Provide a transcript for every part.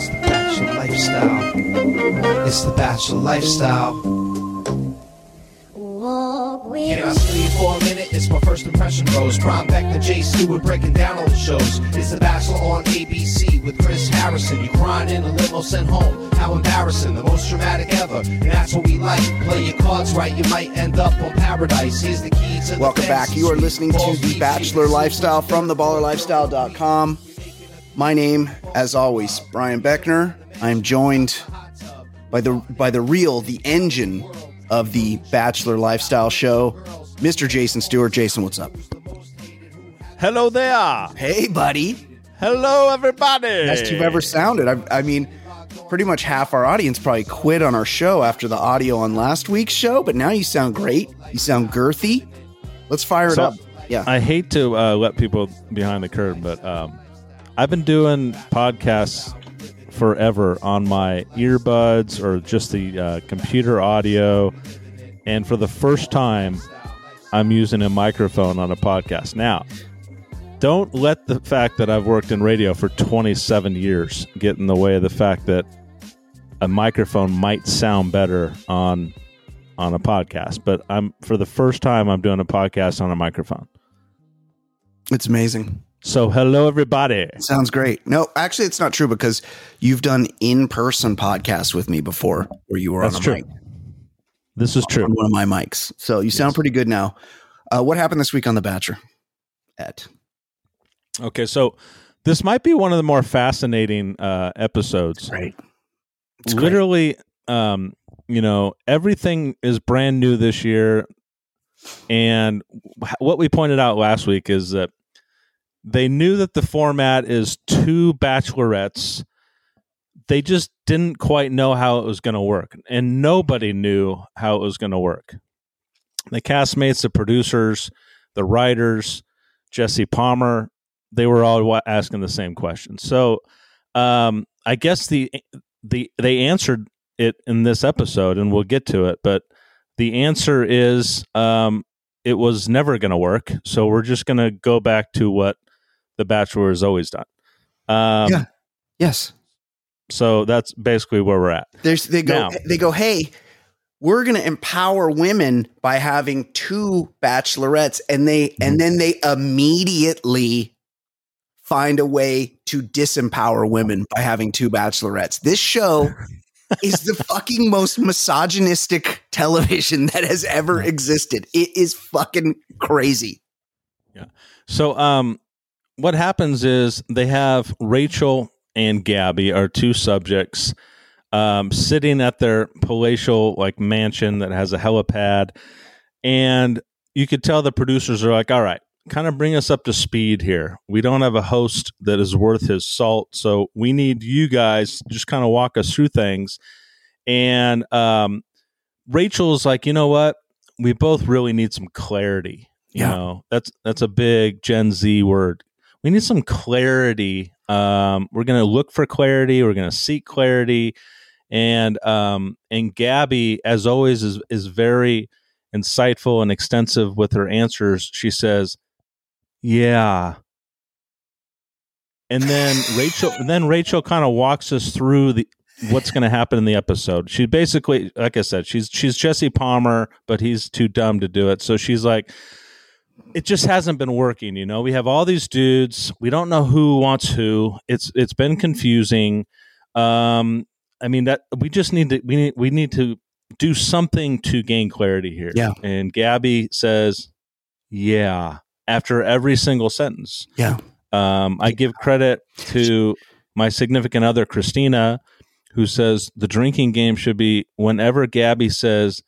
It's the bachelor lifestyle. It's the bachelor lifestyle. Can I sleep for a minute? It's my first impression rose. Prime back to Jay Stewart breaking down all the shows. It's the Bachelor on ABC with Chris Harrison. You crying in a limo sent home. How embarrassing, the most dramatic ever. And that's what we like. Play your cards right, you might end up on paradise. Here's the key to the Welcome back. You are listening to Balls The Bachelor secret Lifestyle from thebachelorlifestyle.com. My name, as always, Brian Beckner. I'm joined by the by the real, the engine of the Bachelor Lifestyle show, Mr. Jason Stewart. Jason, what's up? Hello there. Hey, buddy. Hello, everybody. Best you've ever sounded. I, I mean, pretty much half our audience probably quit on our show after the audio on last week's show, but now you sound great. You sound girthy. Let's fire it So, up. Yeah. I hate to uh, let people behind the curtain, but um, I've been doing podcasts forever on my earbuds or just the uh, computer audio. And for the first time, I'm using a microphone on a podcast. Now, don't let the fact that I've worked in radio for 27 years get in the way of the fact that a microphone might sound better on on a podcast. But I'm for the first time I'm doing a podcast on a microphone. it's amazing. So hello everybody. Sounds great. No, actually, it's not true because you've done in-person podcasts with me before, where you were That's on a true. mic, This is true. on one of my mics. So you sound pretty good now. Uh, what happened this week on The Bachelor? At Okay, so this might be one of the more fascinating uh, episodes. Right. Literally, um, you know, everything is brand new this year, and wh- what we pointed out last week is that they knew that the format is two bachelorettes. They just didn't quite know how it was going to work, and nobody knew how it was going to work. The castmates, the producers, the writers, Jesse Palmer, they were all asking the same question. So, um, I guess the the they answered it in this episode, and we'll get to it. But the answer is um, it was never going to work. So we're just going to go back to what the Bachelor has always done. Um, Yeah. Yes. So that's basically where we're at. There's they go Now- they go, hey, we're gonna empower women by having two bachelorettes, and they and then they immediately find a way to disempower women by having two bachelorettes. This show is the fucking most misogynistic television that has ever existed. It is fucking crazy. Yeah. So, um, what happens is they have Rachel and Gabby, our two subjects, um, sitting at their palatial like mansion that has a helipad, and you could tell the producers are like, "All right, kind of bring us up to speed here. We don't have a host that is worth his salt, so we need you guys just kind of walk us through things." And um, Rachel's like, "You know what? We both really need some clarity." You Yeah. know, that's that's a big Gen Z word. We need some clarity Um, we're going to look for clarity. We're going to seek clarity, and um, and Gabby, as always, is is very insightful and extensive with her answers. She says, "Yeah." And then Rachel, and then Rachel kind of walks us through the what's going to happen in the episode. She basically, like I said, she's she's Jesse Palmer, but he's too dumb to do it. So she's like, it just hasn't been working. You know, we have all these dudes. We don't know who wants who. It's it's been confusing. Um, I mean that we just need to we need we need to do something to gain clarity here. Yeah. And Gabby says, "Yeah." After every single sentence. Yeah. Um, I give credit to my significant other, Christina, who says the drinking game should be whenever Gabby says,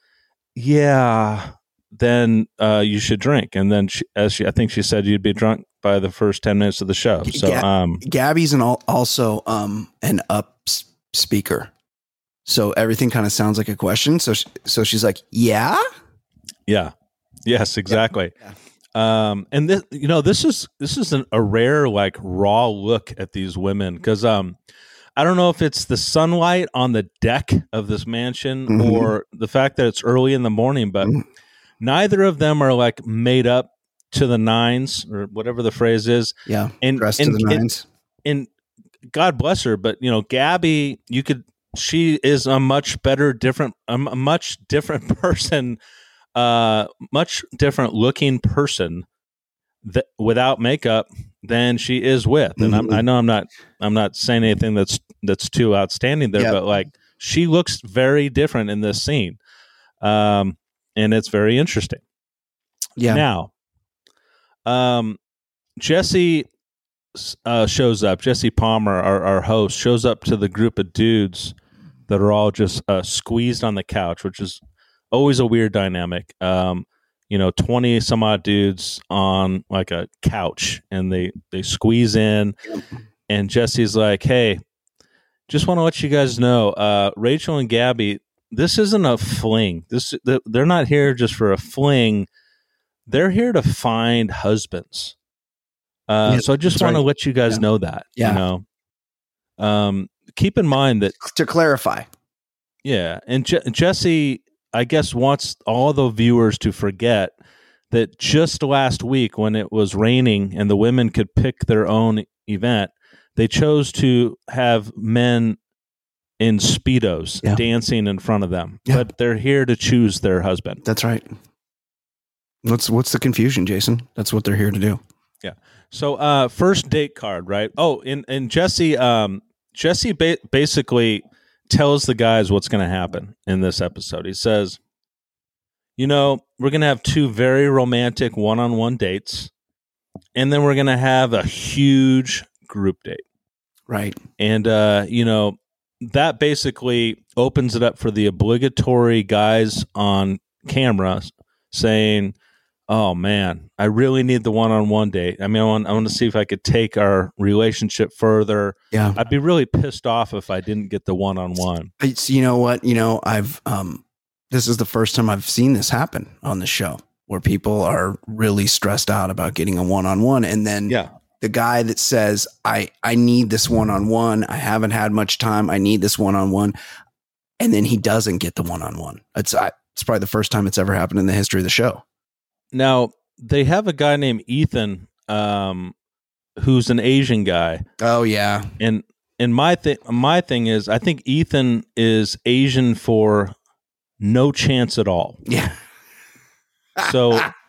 "Yeah," then uh, you should drink, and then she, as she, I think she said, you'd be drunk by the first ten minutes of the show. So, Ga- um, Gabby's an al- also um an up speaker, so everything kind of sounds like a question. So sh- so she's like, yeah, yeah, yes, exactly. Um, and this, you know, this is this is an, a rare like raw look at these women because um, I don't know if it's the sunlight on the deck of this mansion Mhm. or the fact that it's early in the morning, but Mhm. Neither of them are like made up to the nines or whatever the phrase is. yeah, And dressed and, to the and- nines. and God bless her, but you know, Gabby, you could she is a much better, different, a much different person, uh, much different looking person that without makeup than she is with. And I'm, Mhm. I know I'm not, I'm not saying anything that's that's too outstanding there, Yep. but like she looks very different in this scene, um, and it's very interesting. yeah, Now, um, Jesse uh, shows up. Jesse Palmer, our, our host, shows up to the group of dudes that are all just uh, squeezed on the couch, which is always a weird dynamic. Um, you know, twenty some odd dudes on like a couch, and they they squeeze in, and Jesse's like, "Hey, just want to let you guys know, uh, Rachel and Gabby, this isn't a fling. This they're not here just for a fling. They're here to find husbands. Uh, Yeah, so I just want to let you guys Yeah. know that. Yeah. You know, um, keep in mind that to clarify. yeah, and Je- Jesse, I guess, wants all the viewers to forget that just last week, when it was raining and the women could pick their own event, they chose to have men in speedos Yeah. dancing in front of them. Yeah. But they're here to choose their husband. That's right. What's what's the confusion, Jason? That's what they're here to do. Yeah. So, uh, first date card, right? Oh, and and Jesse, um, Jesse ba- basically tells the guys what's going to happen in this episode. He says, "You know, we're going to have two very romantic one-on-one dates, and then we're going to have a huge group date." Right. And uh, you know, that basically opens it up for the obligatory guys on camera saying, "Oh man, I really need the one-on-one date. I mean, I want, I want to see if I could take our relationship further. Yeah. I'd be really pissed off if I didn't get the one-on-one." It's you know what you know. I've um, this is the first time I've seen this happen on the show where people are really stressed out about getting a one on one, and then Yeah, the guy that says, "I I need this one on one. I haven't had much time. I need this one on one," and then he doesn't get the one on one. It's I, it's probably the first time it's ever happened in the history of the show. Now they have a guy named Ethan, um, who's an Asian guy, Oh yeah, and and my thing my thing is I think Ethan is Asian for no chance at all. yeah. So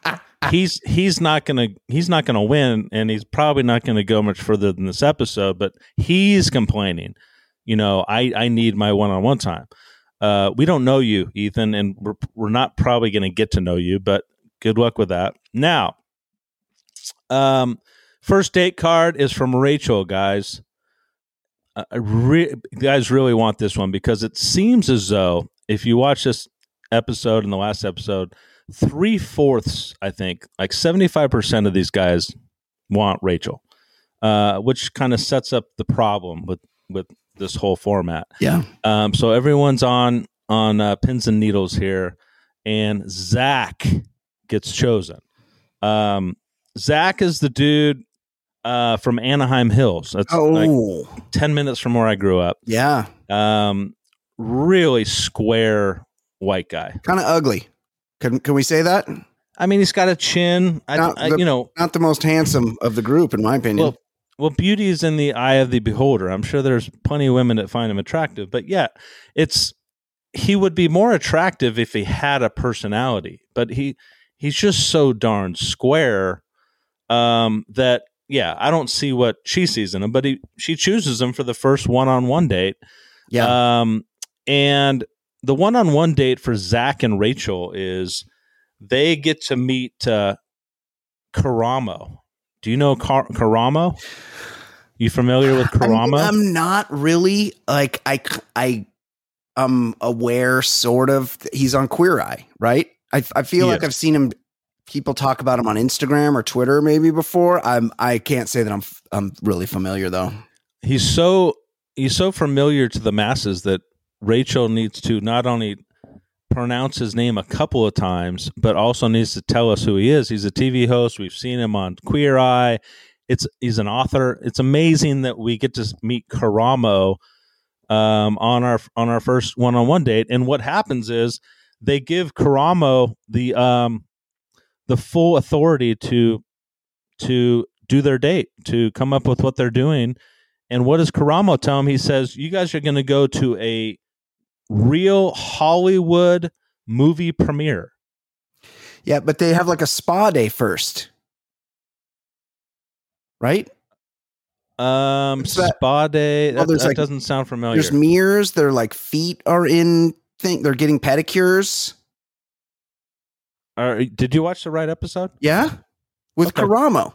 he's he's not gonna he's not gonna win, and he's probably not gonna go much further than this episode. But he's complaining. You know, I I need my one on one time. Uh, we don't know you, Ethan, and we're we're not probably gonna get to know you. But good luck with that. Now, um, first date card is from Rachel, guys. I re- guys really want this one because it seems as though if you watch this episode and the last episode, three fourths, I think, like 75% of these guys want Rachel, uh, which kind of sets up the problem with, with this whole format. Yeah. Um, so everyone's on, on uh, pins and needles here, and Zach gets chosen. Um, Zach is the dude uh, from Anaheim Hills. That's Oh, like ten minutes from where I grew up. yeah, Um, really square white guy. kind of ugly. Can can we say that? I mean, he's got a chin. I, Not I- the- you know, Not the most handsome of the group, in my opinion. well, well, beauty is in the eye of the beholder. I'm sure there's plenty of women that find him attractive, but yeah, it's he would be more attractive if he had a personality, but he he's just so darn square um, that yeah, I don't see what she sees in him, but he she chooses him for the first one-on-one date. yeah, Um, and the one-on-one date for Zach and Rachel is they get to meet uh, Karamo. Do you know Kar- Karamo? You familiar with I'm, Karamo? I'm not really like I I I'm aware, sort of. He's on Queer Eye, right? I I feel like. I've seen him. People talk about him on Instagram or Twitter, maybe before. I'm I can't say that I'm I'm really familiar though. he's so he's so familiar to the masses that Rachel needs to not only pronounce his name a couple of times, but also needs to tell us who he is. He's a TV host. We've seen him on Queer Eye. It's he's an author. It's amazing that we get to meet Karamo um, on our on our first one on one date. And what happens is they give Karamo the um, the full authority to to do their date, to come up with what they're doing. And what does Karamo tell him? He says, "You guys are going to go to a real Hollywood movie premiere." Yeah, but they have like a spa day first, right? Um, that- spa day. Well, That, like- doesn't sound familiar. There's mirrors. Their like feet are in. thing. they're getting pedicures. Are- did you watch the right episode? Yeah, with Okay. Karamo.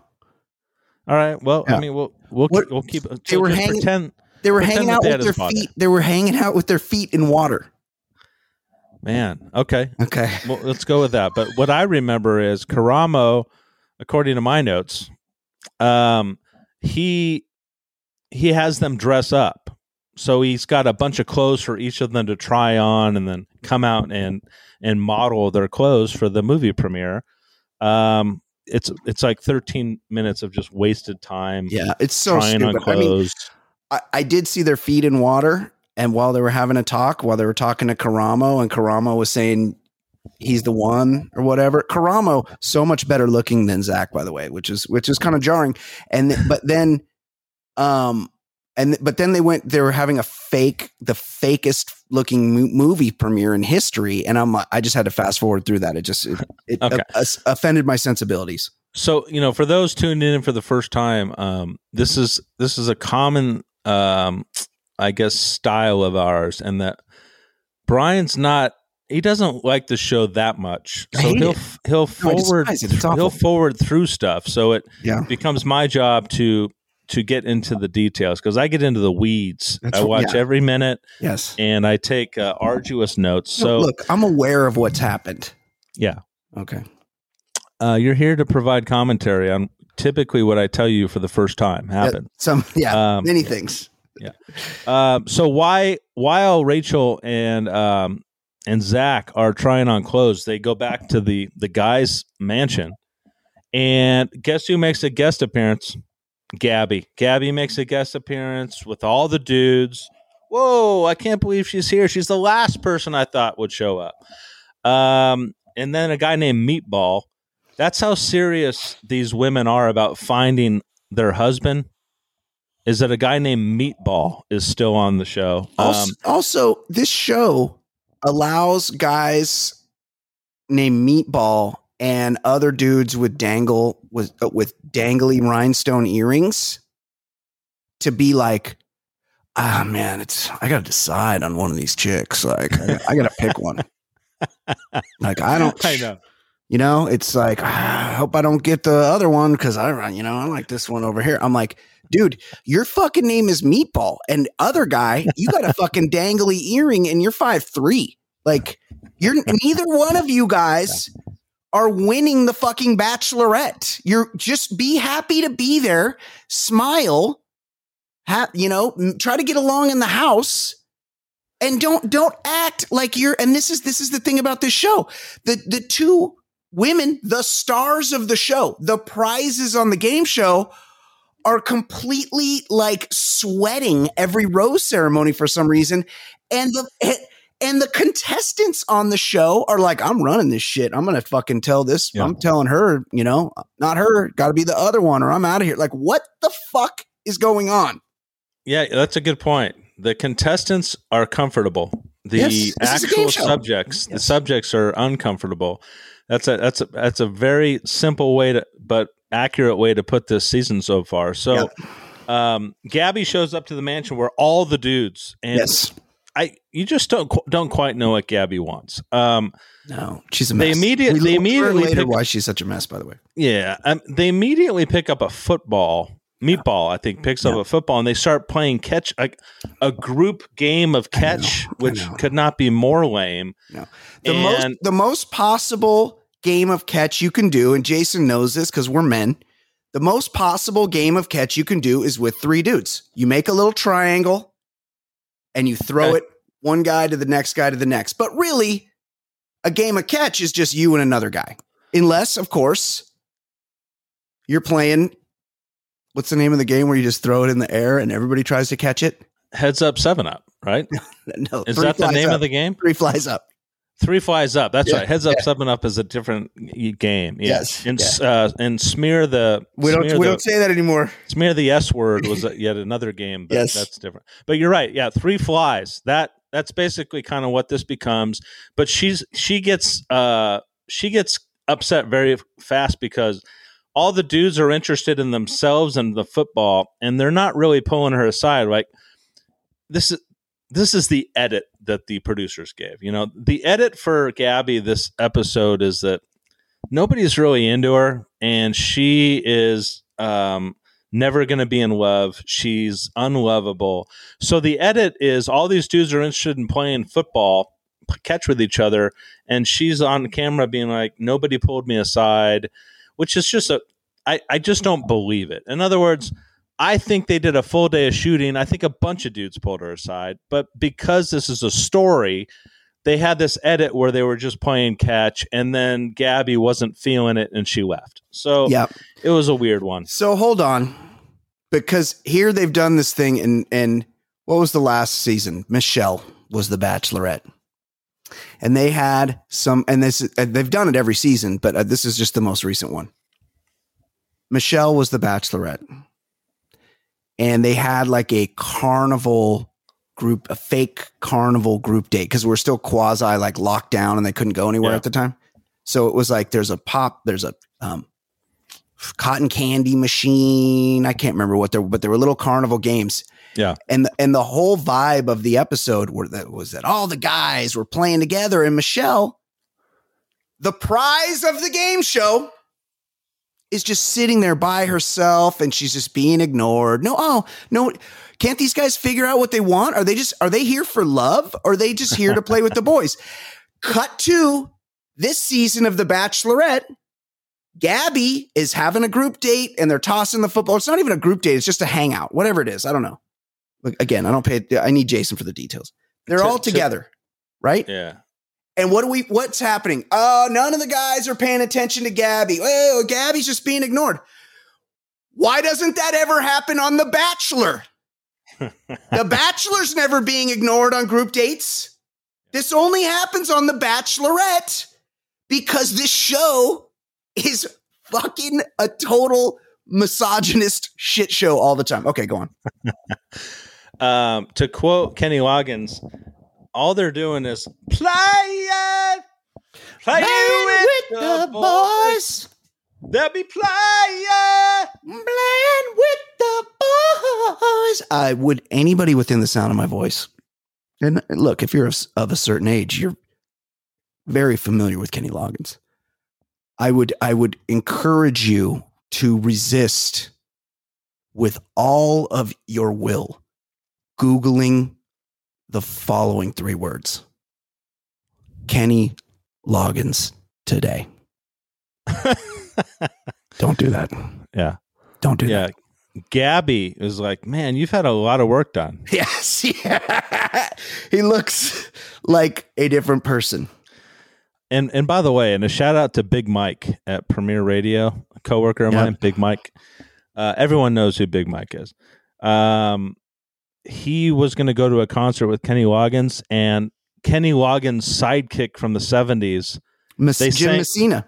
All right. Well, Yeah. I mean, we'll we'll What- we'll keep. they so were hanging- Pretend, They were Pretend hanging out with their feet. They were hanging out with their feet in water. man. Okay. Okay. Well, let's go with that. But what I remember is Karamo, according to my notes, um, he he has them dress up. So he's got a bunch of clothes for each of them to try on, and then come out and and model their clothes for the movie premiere. Um, it's it's like 13 minutes of just wasted time Yeah, it's so trying on stupid. I mean. I, I did see their feet in water, and while they were having a talk, while they were talking to Karamo, and Karamo was saying he's the one or whatever. Karamo so much better looking than Zach, by the way, which is which is kind of jarring. And th- but then, um, and but then they went. They were having a fake, the fakest looking mo- movie premiere in history, and I'm like, I just had to fast forward through that. It just it, it Okay. uh, offended my sensibilities. So you know, for those tuned in for the first time, um, this is this is a common, um, I guess, style of ours, and that Brian's not. He doesn't like the show that much, so he'll it. he'll forward despise it. It's awful. he'll forward through stuff. So it Yeah. becomes my job to to get into the details because I get into the weeds. That's I watch yeah. every minute Yes. and I take uh, arduous notes. So look, I'm aware of what's happened. yeah, Okay. uh, you're here to provide commentary on typically what I tell you for the first time happened. Some yeah, Um, many things. Yeah. Um, so why while Rachel and um, and Zach are trying on clothes, they go back to the the guy's mansion, and guess who makes a guest appearance? Gabby. Gabby makes a guest appearance with all the dudes. Whoa! I can't believe she's here. She's the last person I thought would show up. Um, and then a guy named Meatball. That's how serious these women are about finding their husband is that a guy named Meatball is still on the show. Also, Um, also, this show allows guys named Meatball and other dudes with dangle with uh, with dangly rhinestone earrings to be like, ah man, it's I gotta decide on one of these chicks. Like I, I gotta pick one. like I don't, I know. You know, it's like ah, I hope I don't get the other one because I, you know, I like this one over here. I'm like, dude, your fucking name is Meatball, and other guy, you got a fucking dangly earring, and you're five three. Like, you're neither one of you guys are winning the fucking Bachelorette. You're just be happy to be there, smile, ha- you know, try to get along in the house and don't don't act like you're and this is this is the thing about this show the the two women the stars of the show the prizes on the game show are completely like sweating every rose ceremony for some reason. And the and the contestants on the show are like, I'm running this shit. I'm gonna fucking tell this. Yeah. I'm telling her, you know, not her, gotta be the other one, or I'm out of here. Like, what the fuck is going on? Yeah, that's a good point. The contestants are comfortable. The Yes, this is a game actual subjects, the subjects are uncomfortable. That's a that's a that's a very simple way to but accurate way to put this season so far. So um Gabby shows up to the mansion where all the dudes and yes. I you just don't don't quite know what Gabby wants. Um No, she's a They mess. immediate- We they immediately later pick- why she's such a mess. By the way, Yeah, um, they immediately pick up a football. Meatball, I think, picks up a football, and they start playing catch, like a group game of know, catch, which could not be more lame. the most the most possible game of catch you can do, and Jason knows this because we're men. The most possible game of catch you can do is with three dudes. You make a little triangle, and you throw Okay. it one guy to the next guy to the next. But really, a game of catch is just you and another guy, unless, of course, you're playing. What's the name of the game where you just throw it in the air and everybody tries to catch it? Heads up, seven up, right? No, Is that the name up. of the game? Three flies up. Three flies up. That's Yeah, right. Heads up, seven up is a different game. Yeah. Yes, and s uh, and smear the We don't. We the, don't say that anymore. smear the S word was yet another game. But Yes. that's different. But you're right. Yeah, three flies. That that's basically kind of what this becomes. But she's she gets uh she gets upset very fast because all the dudes are interested in themselves and the football, and they're not really pulling her aside. Like this is this is the edit that the producers gave. You know, the edit for Gabby this episode is that nobody's really into her, and she is um, never going to be in love. She's unlovable. So the edit is all these dudes are interested in playing football, catch with each other, and she's on camera being like, "Nobody pulled me aside," which is just a. I, I just don't mm-hmm. believe it. In other words, I think they did a full day of shooting. I think a bunch of dudes pulled her aside, but because this is a story, they had this edit where they were just playing catch, and then Gabby wasn't feeling it, and she left. So Yeah. it was a weird one. So hold on, because here they've done this thing, and and what was the last season? Michelle was the Bachelorette, and they had some, and this uh, they've done it every season, but uh, this is just the most recent one. Michelle was the Bachelorette, and they had like a carnival group, a fake carnival group date because we're still quasi like locked down, and they couldn't go anywhere Yeah. at the time. So it was like there's a pop, there's a um, cotton candy machine. I can't remember what they were, but there were little carnival games. Yeah. And and the whole vibe of the episode were that was that all the guys were playing together and Michelle, the prize of the game show, is just sitting there by herself and she's just being ignored. No, oh, no. Can't these guys figure out what they want? Are they just are they here for love? Or are they just here to play with the boys? Cut to this season of The Bachelorette. Gabby is having a group date and they're tossing the football. It's not even a group date, it's just a hangout, whatever it is. I don't know. Look, again, I don't pay I need Jason for the details. They're all to- together, right? Yeah. And what do we what's happening? Oh, none of the guys are paying attention to Gabby. Oh, Gabby's just being ignored. Why doesn't that ever happen on The Bachelor? the Bachelor's never being ignored on group dates. This only happens on The Bachelorette because this show is fucking a total misogynist shit show all the time. Okay, go on. Um, to quote Kenny Loggins, all they're doing is play it, play with, the, boys. They'll be playing. playing with the boys. I would anybody within the sound of my voice. And look, if you're of, of a certain age, you're very familiar with Kenny Loggins. I would I would encourage you to resist with all of your will googling the following three words. Kenny Loggins today. Don't do that. Yeah. Don't do Yeah. that. Gabby is like, man, you've had a lot of work done. Yes, yeah. he looks like a different person. And and by the way, and a shout out to Big Mike at Premier Radio, a coworker of Yep. mine, Big Mike. Uh, everyone knows who Big Mike is. Um, he was going to go to a concert with Kenny Loggins and Kenny Loggins' sidekick from the seventies. They Jim sang- Messina.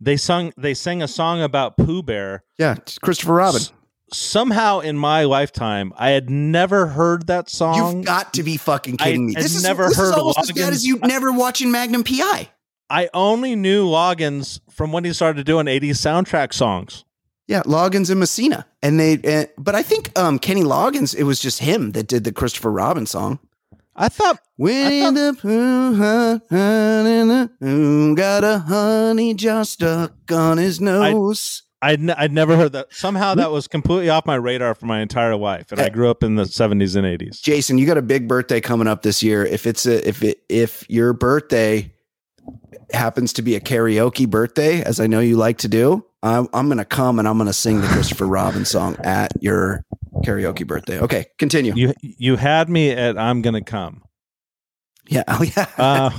They sung. They sang a song about Pooh Bear. Yeah, Christopher Robin. S- somehow in my lifetime, I had never heard that song. You've got to be fucking I kidding me. had This is, never this heard is almost as bad as you never watching Magnum PI. I only knew Loggins from when he started doing 80s soundtrack songs. Yeah, Loggins and Messina, and they. Uh, but I think um, Kenny Loggins. It was just him that did the Christopher Robin song. I thought Winnie the Pooh, huh, honey, the Pooh, got a honey jar stuck on his nose. I'd, n- I'd never heard that. Somehow that was completely off my radar for my entire life. And I grew up in the 70s and 80s. Jason, you got a big birthday coming up this year. If it's a if it if your birthday happens to be a karaoke birthday, as I know you like to do, I'm I'm gonna come and I'm gonna sing the Christopher Robin song at your karaoke birthday. Okay, continue. You you had me at I'm gonna come. yeah, oh yeah. Uh,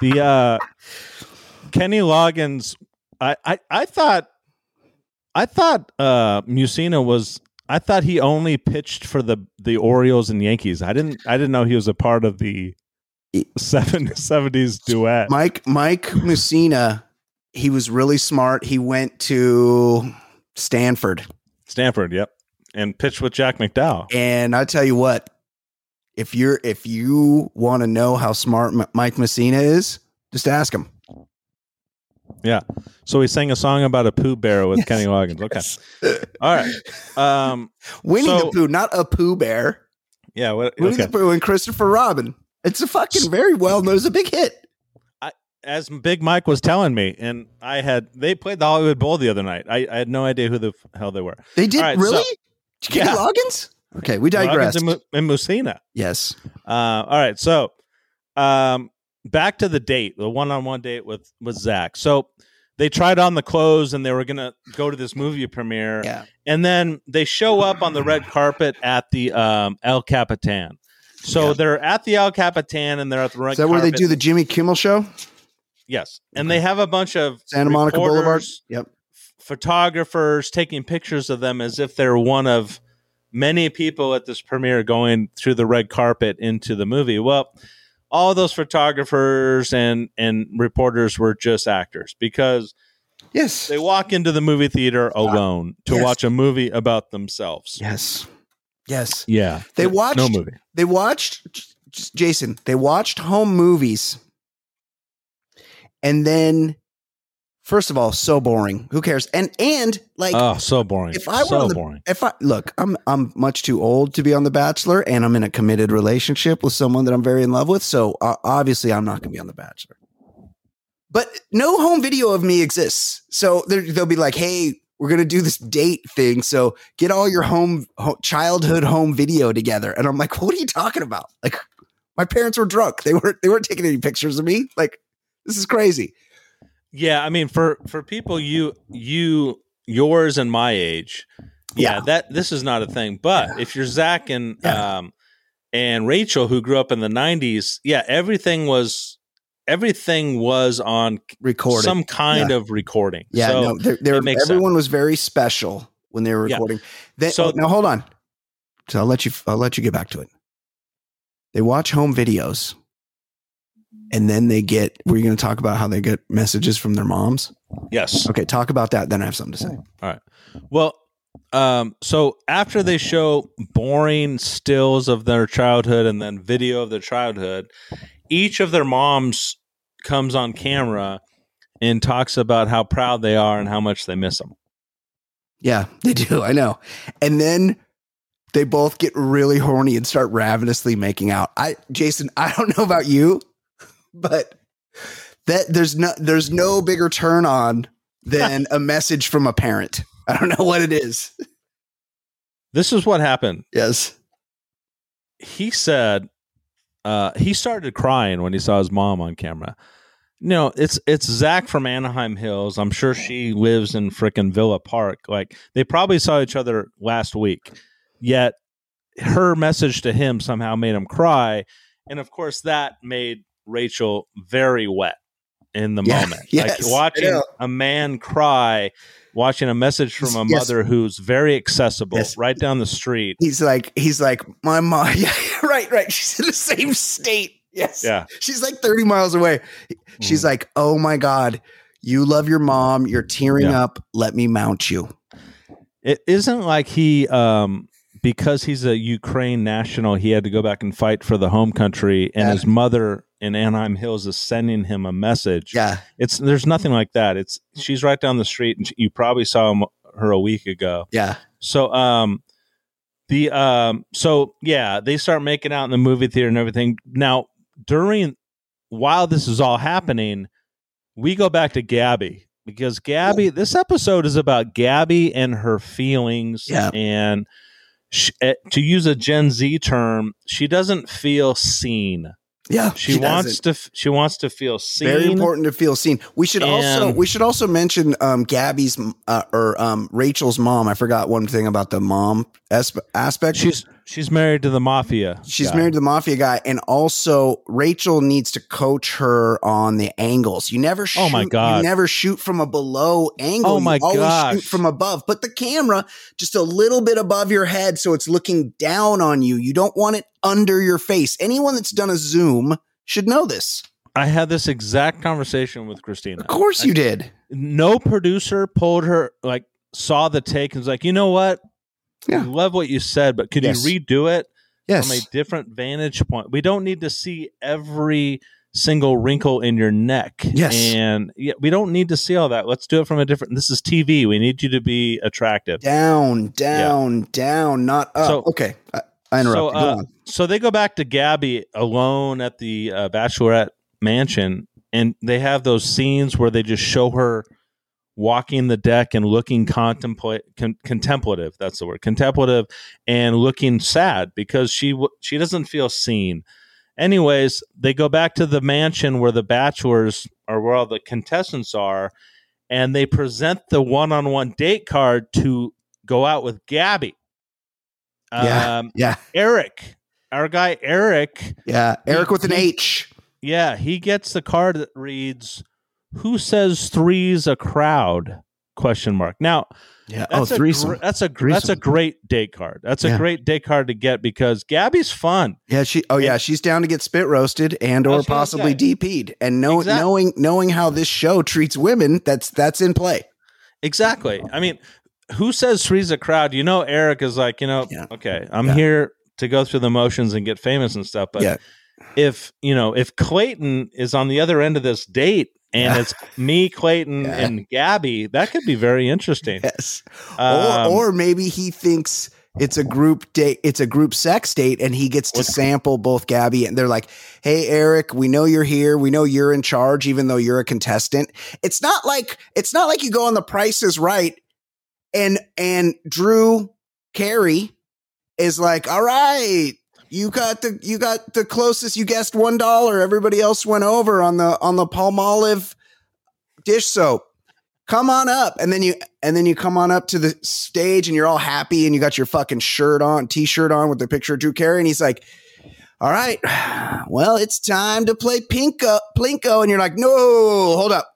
the uh, Kenny Loggins. I, I I thought I thought uh, Mussina was. I thought he only pitched for the the Orioles and Yankees. I didn't I didn't know he was a part of the seven, 70s duet. Mike Mike Mussina, he was really smart. He went to Stanford. Stanford, yep. And pitched with Jack McDowell. And I tell you what, if you're if you want to know how smart M- Mike Mussina is, just ask him. Yeah. So he sang a song about a poo Bear with Yes. Kenny Loggins. Okay. All right. Um Winnie So- the Pooh, not a poo Bear. yeah, what Winnie okay. the Pooh and Christopher Robin. It's a fucking very well known. It's a big hit. As Big Mike was telling me, and I had they played the Hollywood Bowl the other night. I, I had no idea who the hell they were. They did right, really. so- Kenny Yeah. Loggins. Okay, we digress. And, and Mussina. yes. Uh, all right, so um, back to the date, the one-on-one date with with Zach. So they tried on the clothes, and they were gonna go to this movie premiere, Yeah. and then they show up on the red carpet at the um, El Capitan. So Yeah. they're at the El Capitan, and they're at the red. Is that where they do the Jimmy Kimmel show? Yes, and they have a bunch of Santa Monica Boulevard. Yep. photographers taking pictures of them as if they're one of many people at this premiere going through the red carpet into the movie. Well, all those photographers and and reporters were just actors because Yes. they walk into the movie theater ah, alone to Yes. watch a movie about themselves. yes. Yes. Yeah, They watched- no movie. They watched Jason. They watched home movies, and then first of all, so boring. Who cares? And and like Oh, so boring. if I were so the, boring. if I look, I'm I'm much too old to be on The Bachelor, and I'm in a committed relationship with someone that I'm very in love with. So uh, obviously, I'm not going to be on The Bachelor. But no home video of me exists. So they'll be like, "Hey, we're going to do this date thing. So get all your home ho- childhood home video together." And I'm like, "What are you talking about? Like, my parents were drunk. They weren't they weren't taking any pictures of me. Like, this is crazy." Yeah, I mean for for people you you yours and my age, yeah, Yeah. that this is not a thing. But if you're Zach and Yeah. um and Rachel who grew up in the '90s, yeah, everything was everything was on recording some kind Yeah. of recording. Yeah, so, no, they're, they're, it makes everyone was very special when they were Yeah. recording. Then, So- oh, now hold on. So I'll let you. I'll let you get back to it. They watch home videos, and then they get. Were you going to talk about how they get messages from their moms? yes. Okay, talk about that. Then I have something to say. All right well, um, so after they show boring stills of their childhood and then video of their childhood, each of their moms comes on camera and talks about how proud they are and how much they miss them. Yeah, they do. I know. And then they both get really horny and start ravenously making out. I, Jason, I don't know about you, but that there's no there's no bigger turn on than a message from a parent. I don't know what it is. This is what happened. Yes. He said uh, he started crying when he saw his mom on camera. No, it's it's Zach from Anaheim Hills. I'm sure she lives in frickin' Villa Park. Like they probably saw each other last week. Yet her message to him somehow made him cry, and of course that made Rachel very wet. in the Yeah, moment. yes, like watching a man cry, watching a message from a Yes. mother who's very accessible, Yes. right down the street. He's like, he's like, my mom. Yeah, right, right. She's in the same state. Yes. Yeah. She's like 30 miles away. She's like, oh my God, you love your mom. You're tearing Yeah. up. Let me mount you. It isn't like he um because he's a Ukraine national, he had to go back and fight for the home country and Yeah. his mother in Anaheim Hills is sending him a message. Yeah. It's there's nothing like that. It's she's right down the street and she, you probably saw him, her a week ago. Yeah. So um the um so yeah, they start making out in the movie theater and everything. Now during while this is all happening, we go back to Gabby because Gabby this episode is about Gabby and her feelings Yeah. and sh eh, to use a Gen Z term, she doesn't feel seen. Yeah. She, wants doesn't. to she wants to feel seen. Very important to feel seen. We should also we should also mention um, Gabby's uh, or um, Rachel's mom. I forgot one thing about the mom aspect. She's she's married to the mafia. She's guy. married to the mafia guy, and also Rachel needs to coach her on the angles. You never shoot, Oh my God. you never shoot from a below angle. Oh my gosh. shoot from above. But the camera just a little bit above your head, so it's looking down on you. You don't want it under your face. Anyone that's done a zoom should know this. I had this exact conversation with Christina. Of course, you did. no producer pulled her like saw the take and was like, you know what? Yeah. I love what you said, but could Yes. you redo it Yes, from a different vantage point? We don't need to see every single wrinkle in your neck. Yes. And yeah, we don't need to see all that. Let's do it from a different this is TV. We need you to be attractive. down, down, down, not up. So- okay, I, I interrupted. So, uh, so they go back to Gabby alone at the uh, bachelorette mansion, and they have those scenes where they just show her walking the deck and looking contemplate con- contemplative. That's the word, contemplative, and looking sad because she w- she doesn't feel seen. Anyways, they go back to the mansion where the bachelors or where all the contestants are, and they present the one-on-one date card to go out with Gabby. Yeah. Um, Yeah, Eric, our guy Eric, yeah. Eric with an he- H. yeah, he gets the card that reads, "Who says three's a crowd?" Question mark. Now Yeah. Oh, that's oh, a threesome. gr- that's a that's a great date card. That's a Yeah. great date card to get because Gabby's fun. Yeah, she. Oh, yeah, she's down to get spit roasted and or oh, possibly say. DP'd. And know, Exact- knowing knowing how this show treats women, that's that's in play. Exactly. I mean, who says three's a crowd? You know, Eric is like, you know, Yeah. okay, I'm Yeah. here to go through the motions and get famous and stuff, but if you know, if Clayton is on the other end of this date and it's me, Clayton, Yeah. and Gabby, that could be very interesting. Yes. Um, or or maybe he thinks it's a group date. It's a group sex date, and he gets to sample both Gabby and they're like, "Hey, Eric, we know you're here. We know you're in charge, even though you're a contestant. It's not like it's not like you go on the Price is Right, and and Drew Carey is like, all right." You got the you got the closest. You guessed one dollar. Everybody else went over on the on the Palmolive dish soap. Come on up. And then you and then you come on up to the stage and you're all happy and you got your fucking shirt on t-shirt on with the picture of drew carey and he's like all right well it's time to play pinko plinko. And you're like no hold up.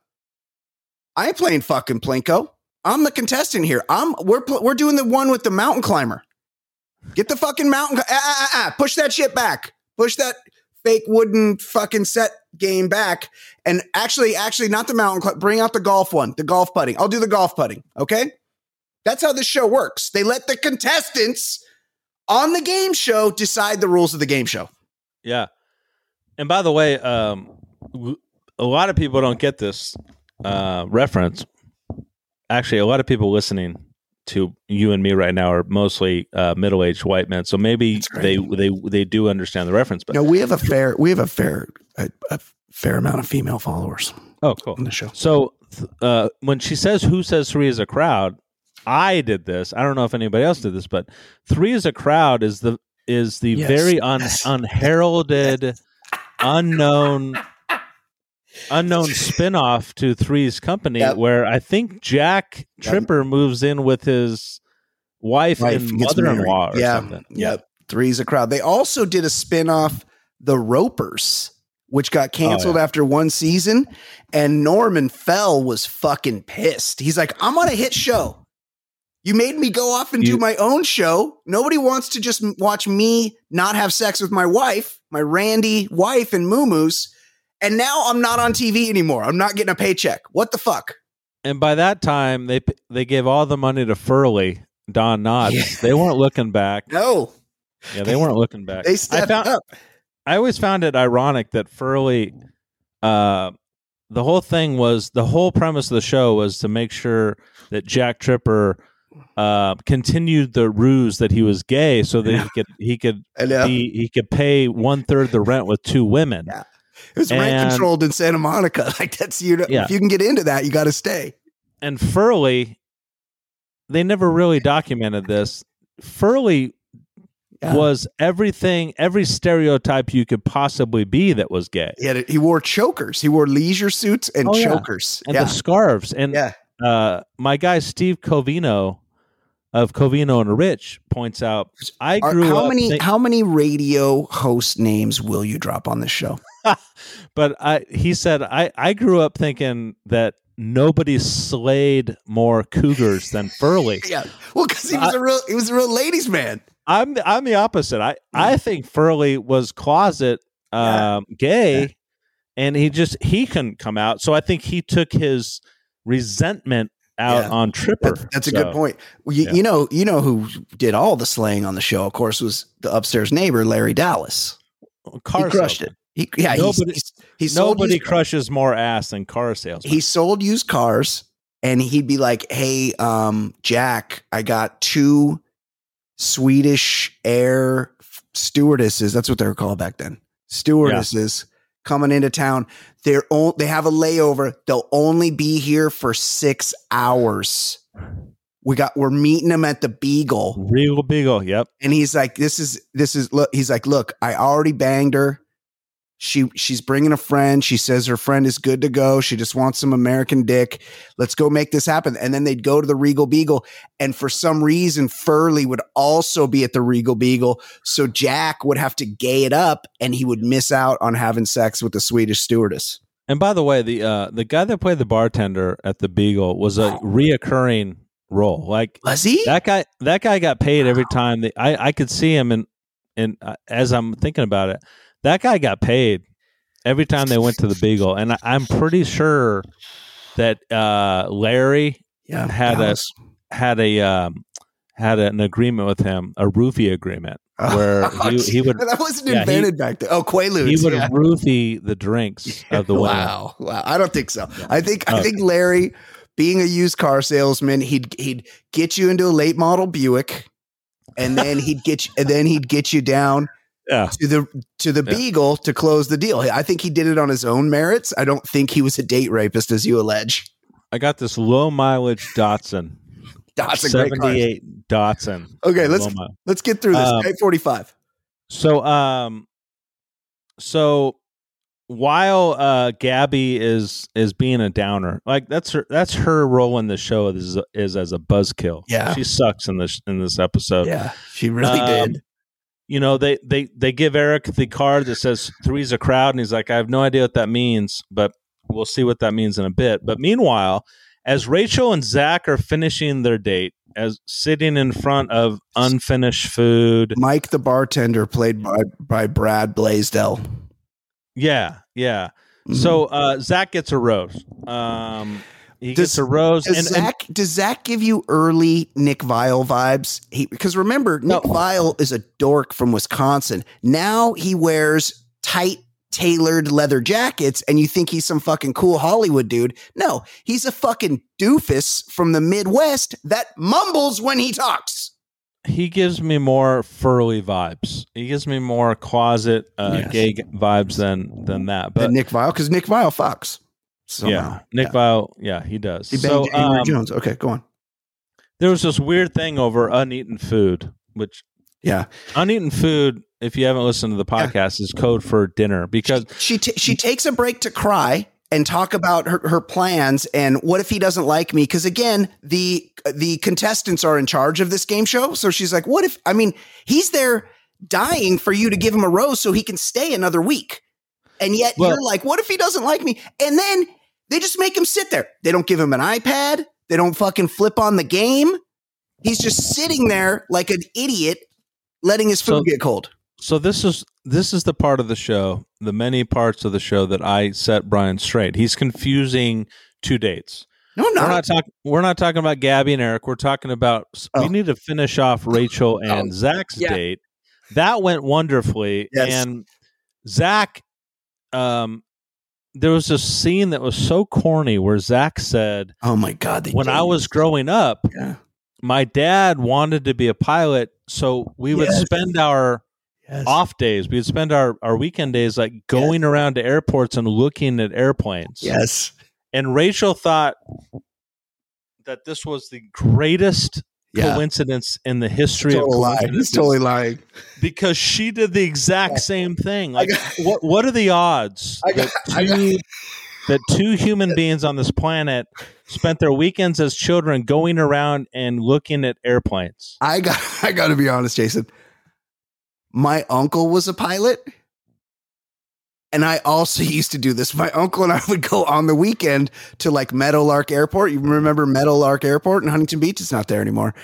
I ain't playing fucking plinko. I'm the contestant here. I'm we're we're doing the one with the mountain climber get the fucking mountain ah, ah, ah, ah, push that shit back push that fake wooden fucking set game back and actually, actually, not the mountain. Bring out the golf one, the golf putting. I'll do the golf putting. Okay, that's how this show works. They let the contestants on the game show decide the rules of the game show. Yeah. And by the way, um, a lot of people don't get this uh, reference. Actually, a lot of people listening to you and me right now are mostly uh, middle-aged white men, so maybe they they they do understand the reference. But No, we have a fair, we have a fair, a, a fair amount of female followers oh, cool. on the show. So uh, when she says "Who says three is a crowd," I did this. I don't know if anybody else did this, but three is a crowd is the is the Yes. very un- unheralded, unknown, unknown spinoff to Three's Company, Yep. where I think Jack Yep. Tripper moves in with his wife, Wife and mother-in-law married. or yeah, something. Yep. Three's a crowd. They also did a spin off, The Ropers, which got oh, canceled after one season. And Norman Fell was fucking pissed. He's like, I'm on a hit show. You made me go off and do my own show. Nobody wants to just watch me not have sex with my wife, my Randy wife and Moo And now I'm not on TV anymore. I'm not getting a paycheck. What the fuck? And by that time, they they gave all the money to Furley, Don Knotts. Yeah. They weren't looking back. No, Yeah, they weren't looking back. they I stepped found, up. I always found it ironic that Furley, uh, the whole thing was the whole premise of the show was to make sure that Jack Tripper uh, continued the ruse that he was gay, so that he could he could I be he could pay one third the rent with two women. Yeah. It was rent controlled in Santa Monica. Like that's you. Yeah. If you can get into that, you got to stay. And Furley, they never really documented this. Furley Yeah. was everything, every stereotype you could possibly be that was gay. He had a, he wore chokers. He wore leisure suits and Oh, yeah. chokers. and yeah. the scarves. And yeah. uh, my guy Steve Covino of Covino and Rich points out, I Are- grew how up, many think- how many radio host names will you drop on this show? but I, he said, I, I grew up thinking that nobody slayed more cougars than Furley. Yeah. Well, because he was a real he was a real ladies man. I'm I'm the opposite. I I think Furley was closet Yeah. um, gay, and he just he couldn't come out. So I think he took his resentment out Yeah. on Tripper. That- that's a So, good point. Well, you, yeah. you know, you know who did all the slaying on the show. Of course, was the upstairs neighbor Larry Dallas. Car he crushed it. He, yeah, Nobody- he's, he sold Nobody crushes more ass than car salesman. he sold used cars and he'd be like hey um jack i got two swedish air stewardesses. That's what they were called back then. Stewardesses coming into town. They're on, they have a layover. They'll only be here for six hours. We got we're meeting them at the beagle. Regal Beagle. Yep. and he's like this is this is look he's like look i already banged her she she's bringing a friend. She says her friend is good to go. She just wants some american dick. Let's go make this happen. And then they'd go to the regal beagle. And for some reason furley would also be at the regal beagle. So jack would have to gay it up and he would miss out on having sex with the swedish stewardess. And by the way, the uh, the guy that played the bartender at the Beagle was a reoccurring role. Like was he? that guy that guy got paid every time. That I I could see him and and uh, as I'm thinking about it, that guy got paid every time they went to the Beagle, and I, I'm pretty sure that uh, Larry yeah had a- had a um, had an agreement with him, a roofie agreement, where he, he would that wasn't yeah, he- invented back then oh quaaludes he would yeah. roofie the drinks of the women. Wow, wow. I don't think so. I think I think Larry, being a used car salesman, he'd he'd get you into a late model Buick, and then he'd get you, and then he'd get you down Yeah, to the to the Yeah. Beagle to close the deal. I think he did it on his own merits. I don't think he was a date rapist, as you allege. I got this low mileage Datsun, That's a great car. seventy eight Datsun. Okay, let's let's get through this. Um, Eight forty five. So um so while uh Gabby is is being a downer, like that's her that's her role in the show is is as a buzzkill. Yeah. She sucks in this in this episode. Yeah, she really Um, did. You know, they they they give Erich the card that says three's a crowd and he's like, I have no idea what that means, but we'll see what that means in a bit. But meanwhile, as Rachel and Zach are finishing their date, as sitting in front of unfinished food, Mike, the bartender, played by by Brad Blaisdell. Yeah, yeah. Mhm. So uh, Zach gets a rose. Um, he Does- gets a rose, Does and, and Zach does Zach give you early Nick Viall vibes? Because remember No. Nick Viall is a dork from Wisconsin. Now he wears tight tailored leather jackets, and you think he's some fucking cool Hollywood dude. No, he's a fucking doofus from the Midwest that mumbles when he talks. he gives me more Furley vibes. He gives me more closet uh, Yes. gay vibes than than that. But But Nick Viall, because Nick Viall fucks. Somehow. yeah, Nick Viall, yeah, he does. He so banged January um, Jones. Okay, go on. there was this weird thing over uneaten food, which Yeah, uneaten food. If you haven't listened to the podcast, is code for dinner because she t- she takes a break to cry and talk about her, her plans and what if he doesn't like me because again the the contestants are in charge of this game show so she's like what if i mean he's there dying for you to give him a rose so he can stay another week And yet Well- you're like, what if he doesn't like me? And then they just make him sit there. They don't give him an iPad. They don't fucking flip on the game. He's just sitting there like an idiot, letting his food So- get cold. So this is this is the part of the show, the many parts of the show that I set Brian straight. He's confusing two dates. No, We're not talking. We're not talking about Gabby and Erich. We're talking about. Oh. We need to finish off Rachel and Oh, Zach's yeah. date. That went wonderfully, Yes. and Zach. Um, there was a scene that was so corny where Zach said, Oh my God. "When I was growing up, Yeah. my dad wanted to be a pilot, so we would Yes. spend our Yes. off days. We'd spend our, our weekend days like going around to airports and looking at airplanes. Yes. And Rachel thought that this was the greatest Yeah. coincidence in the history Total of lie. He's totally lying. because she did the exact same thing. Like, got- what what are the odds got- that two that two human beings on this planet spent their weekends as children going around and looking at airplanes? I got I got to be honest, Jason. My uncle was a pilot. And I also used to do this. My uncle and I would go on the weekend to like Meadowlark Airport. You remember Meadowlark Airport in Huntington Beach? It's not there anymore.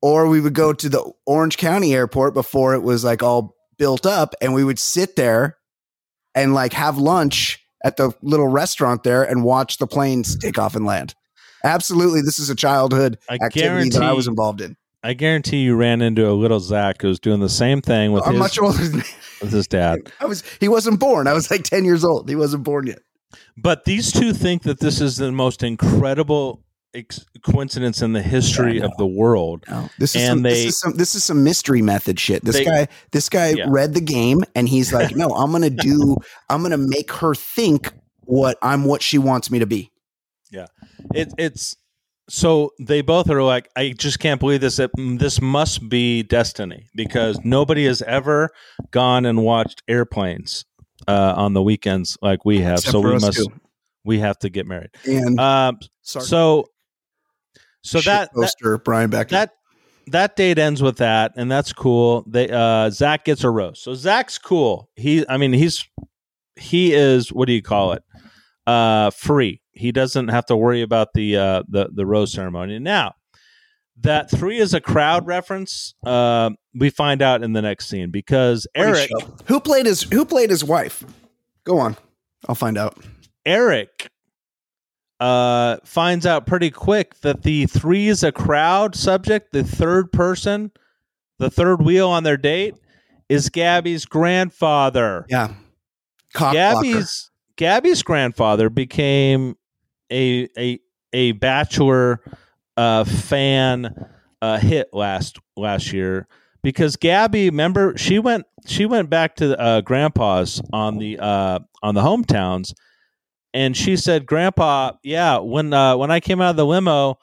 Or we would go to the Orange County Airport before it was like all built up, and we would sit there and like have lunch at the little restaurant there and watch the planes take off and land. Absolutely, this is a childhood I activity that I was involved in. I guarantee you ran into a little Zach who was doing the same thing with I'm his much older than with his dad. I was. He wasn't born. I was like ten years old. He wasn't born yet. But these two think that this is the most incredible ex- coincidence in the history Yeah, of the world. No, this is And some, they- this is some this is some mystery method shit. This They- guy, this guy Yeah. read the game and he's like, no, I'm gonna do. I'm gonna make her think what I'm what she wants me to be. Yeah, it, it's so they both are like, I just can't believe this. This must be destiny because nobody has ever gone and watched airplanes uh, on the weekends like we have. Except so we must two. we have to get married. And Um, so so that, that poster Brian Becker. that that date ends with that, and that's cool. They uh Zach gets a roast. So Zach's cool. He I mean he's he is what do you call it? Uh free. He doesn't have to worry about the uh the, the rose ceremony. Now that three is a crowd reference, uh, we find out in the next scene because Erich who played his who played his wife. Go on, I'll find out. Erich uh, finds out pretty quick that the three is a crowd subject, the third person, the third wheel on their date, is Gabby's grandfather. Yeah, cock. Gabby's Gabby's grandfather became a a a bachelor uh, fan uh, hit last last year because Gabby, remember she went she went back to uh, grandpa's on the uh, on the hometowns, and she said, "Grandpa, yeah, when uh, when I came out of the limo."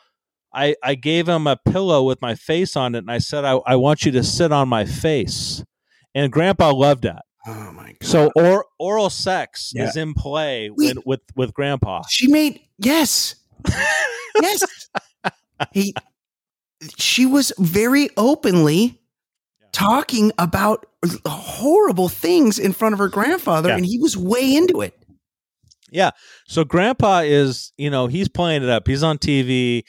I, I gave him a pillow with my face on it, and I said, I, I want you to sit on my face. And Grandpa loved that. Oh my god! So or, oral sex Yeah. is in play Wait. with, with with grandpa. She made yes, yes. He, she was very openly talking about horrible things in front of her grandfather, Yeah. and he was way into it. Yeah. So grandpa is, you know, he's playing it up. He's on TV.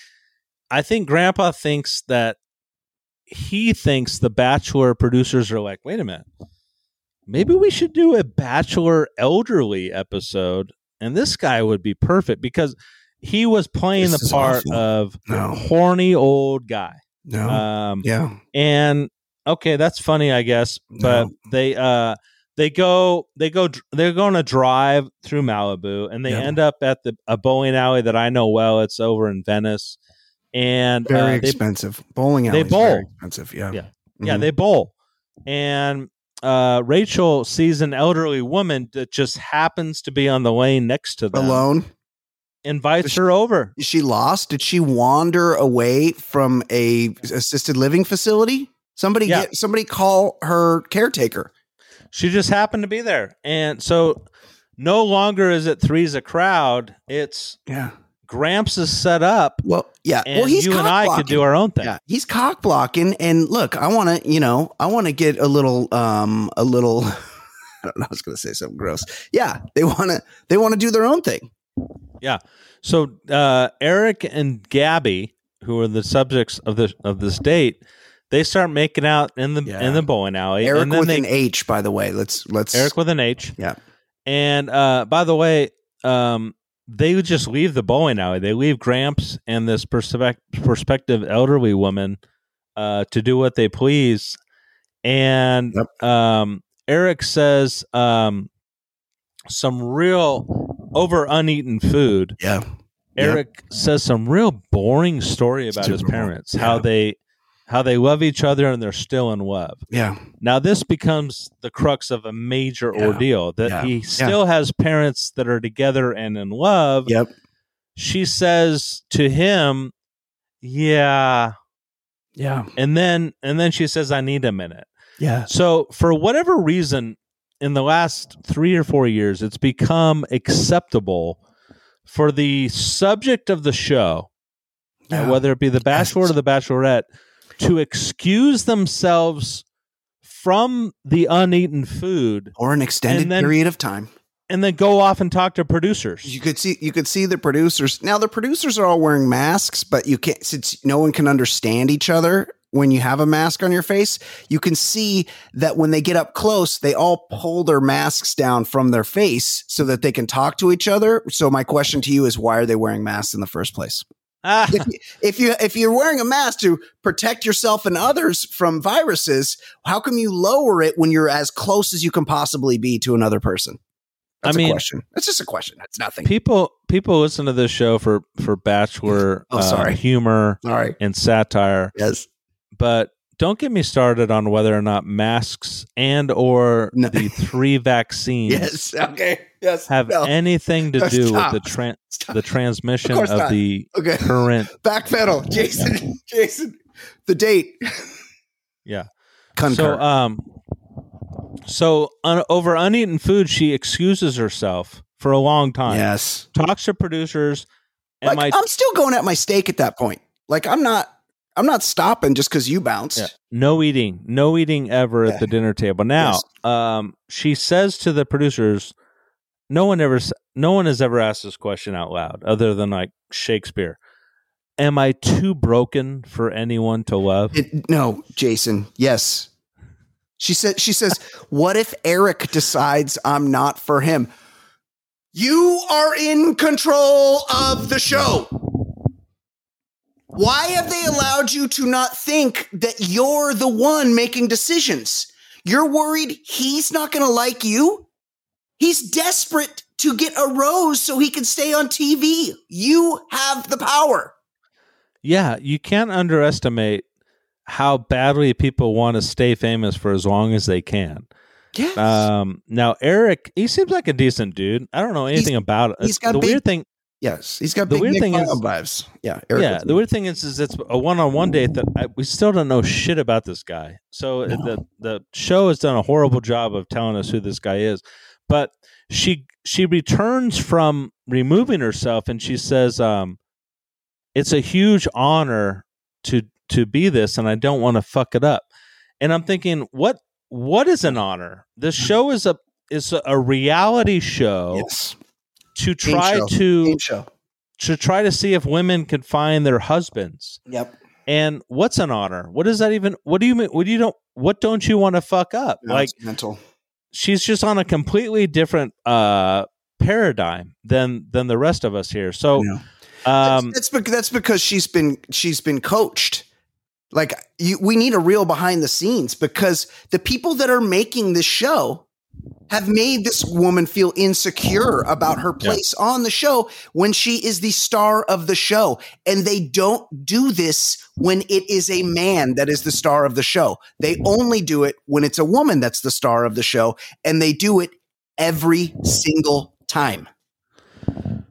I think grandpa thinks that he thinks the bachelor producers are like, "Wait a minute. Maybe we should do a bachelor elderly episode." And this guy would be perfect because he was playing This the part awful. of No. horny old guy. No, Um yeah, and okay that's funny i guess but No. they uh they go they go they're going to drive through malibu and they Yeah. end up at the a bowling alley that i know well it's over in venice and very uh, they, expensive. Bowling they alley, very bowl. expensive. Yeah, Yeah. yeah Mhm. they bowl and uh rachel sees an elderly woman that just happens to be on the lane next to them alone. invites she- her over Is she lost? Did she wander away from a assisted living facility? Somebody Yeah. get somebody call her caretaker. She just happened to be there. And so no longer is it three's a crowd. It's Yeah. Gramps is set up Well, yeah. well, he's you and I could do our own thing. Yeah, he's cock blocking, and look, I want to, you know, I want to get a little, um, a little, I don't know. I was going to say something gross. Yeah, they want to. They want to do their own thing. Yeah. So uh, Erich and Gabby, who are the subjects of this of this date, they start making out in the Yeah. in the bowling alley. Erich and then with they, an H, by the way. Let's let's. Erich with an H. Yeah. And uh, by the way, um, they just leave the bowling alley. They leave Gramps and this perspec- prospective elderly woman uh, to do what they please. And um, Erich says um, some real over uneaten food. Yeah. Erich says some real boring story about his Super boring. parents, how they how they love each other and they're still in love. Yeah. Now this becomes the crux of a major Yeah. ordeal that Yeah. he still has parents that are together and in love. Yep. She says to him, "Yeah." Yeah. And then and then she says, "I need a minute." Yeah. So for whatever reason in the last 3 or 4 years it's become acceptable for the subject of the show, Yeah. whether it be the bachelor or the bachelorette, to excuse themselves from the uneaten food Or an extended then- period of time. and then go off and talk to producers. You could see you could see the producers. Now the producers are all wearing masks, but you can't since no one can understand each other when you have a mask on your face. You can see that when they get up close, they all pull their masks down from their face so that they can talk to each other. So my question to you is why are they wearing masks in the first place? Ah, if, you- if you if you're wearing a mask to protect yourself and others from viruses, how come you lower it when you're as close as you can possibly be to another person? I That's mean- a question. That's just a question. That's nothing. people people listen to this show for for bachelor Oh, uh, sorry. humor All right. and satire, Yes. but don't get me started on whether or not masks and or No. the three vaccines Yes. Okay. Yes. have No. anything to do Stop. with the Stop. the transmission Of of, the Okay. current Backpedal. Jason. Jason. The date. yeah. Concur. So um so un, over uneaten food she excuses herself for a long time. yes. Talks to producers and Like, my I'm still going at my steak at that point. Like I'm not. I'm not stopping just because you bounced. Yeah. No eating, no eating ever Yeah. at the dinner table. Now, Yes. um, she says to the producers, "No one ever, no one has ever asked this question out loud, other than like Shakespeare. Am I too broken for anyone to love?" It, no, Jason. Yes. She said. She says, "What if Erich decides I'm not for him? You are in control of the show. Why have they allowed you to not think that you're the one making decisions? You're worried he's not going to like you. He's desperate to get a rose so he can stay on TV. You have the power." yeah, you can't underestimate how badly people want to stay famous for as long as they can. Yes. Um, now Erich, he seems like a decent dude. I don't know anything about it. he's got the big- weird thing. Yes. He's got the big weird Nick thing is- vibes. Yeah. Erich yeah, the weird thing is, is it's a one-on-one date that I, we still don't know shit about this guy. So No. the the show has done a horrible job of telling us who this guy is. But she she returns from removing herself, and she says, um, "It's a huge honor to to be this, and I don't want to fuck it up." And I'm thinking, what what is an honor? This show is a is a reality show yes. To try to to try to see if women could find their husbands. Yep. And what's an honor? What does that even? What do you mean? What do you don't? What don't you want to fuck up? No, like mental. she's just on a completely different uh paradigm than than the rest of us here. So, Yeah. um, that's, that's that's because she's been she's been coached. Like you, we need a real behind the scenes because the people that are making this show have made this woman feel insecure about her Yeah. place on the show when she is the star of the show. And they don't do this when it is a man that is the star of the show. They only do it when it's a woman that's the star of the show. And they do it every single time.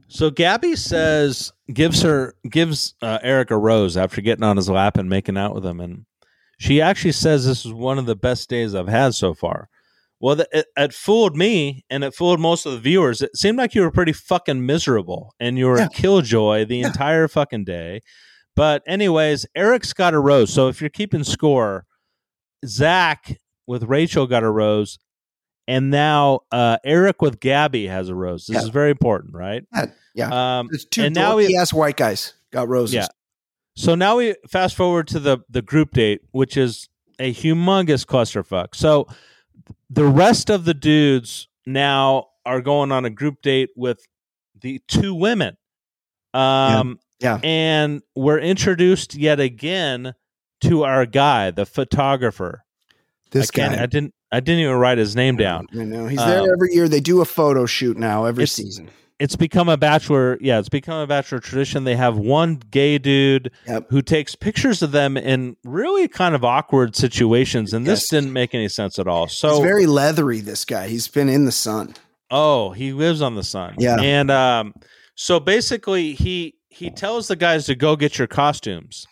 so Gabby says gives her gives uh, Erich a rose after getting on his lap and making out with him, and she actually says this is one of the best days I've had so far. Well, it, it fooled me, and it fooled most of the viewers. It seemed like you were pretty fucking miserable, and you were Yeah. a killjoy the entire fucking day. But anyways, Erich's got a rose. So if you're keeping score, Zach with Rachel got a rose, and now uh, Erich with Gabby has a rose. This Yeah. is very important, right? Yeah, yeah. Um, There's two and now we, ass white guys got roses. Yeah. so now we fast forward to the the group date, which is a humongous clusterfuck. So the rest of the dudes now are going on a group date with the two women. Um, Yeah. and we're introduced yet again to our guy, the photographer. This I guy. I didn't. I didn't even write his name down. I know he's Um, there every year. They do a photo shoot now every season. It's become a bachelor. Yeah, it's become a bachelor tradition. They have one gay dude Yep. who takes pictures of them in really kind of awkward situations, and this Yes. didn't make any sense at all. He's So, very leathery. This guy. He's been in the sun. oh, he lives on the sun. Yeah. and um, so basically, he he tells the guys to go get your costumes,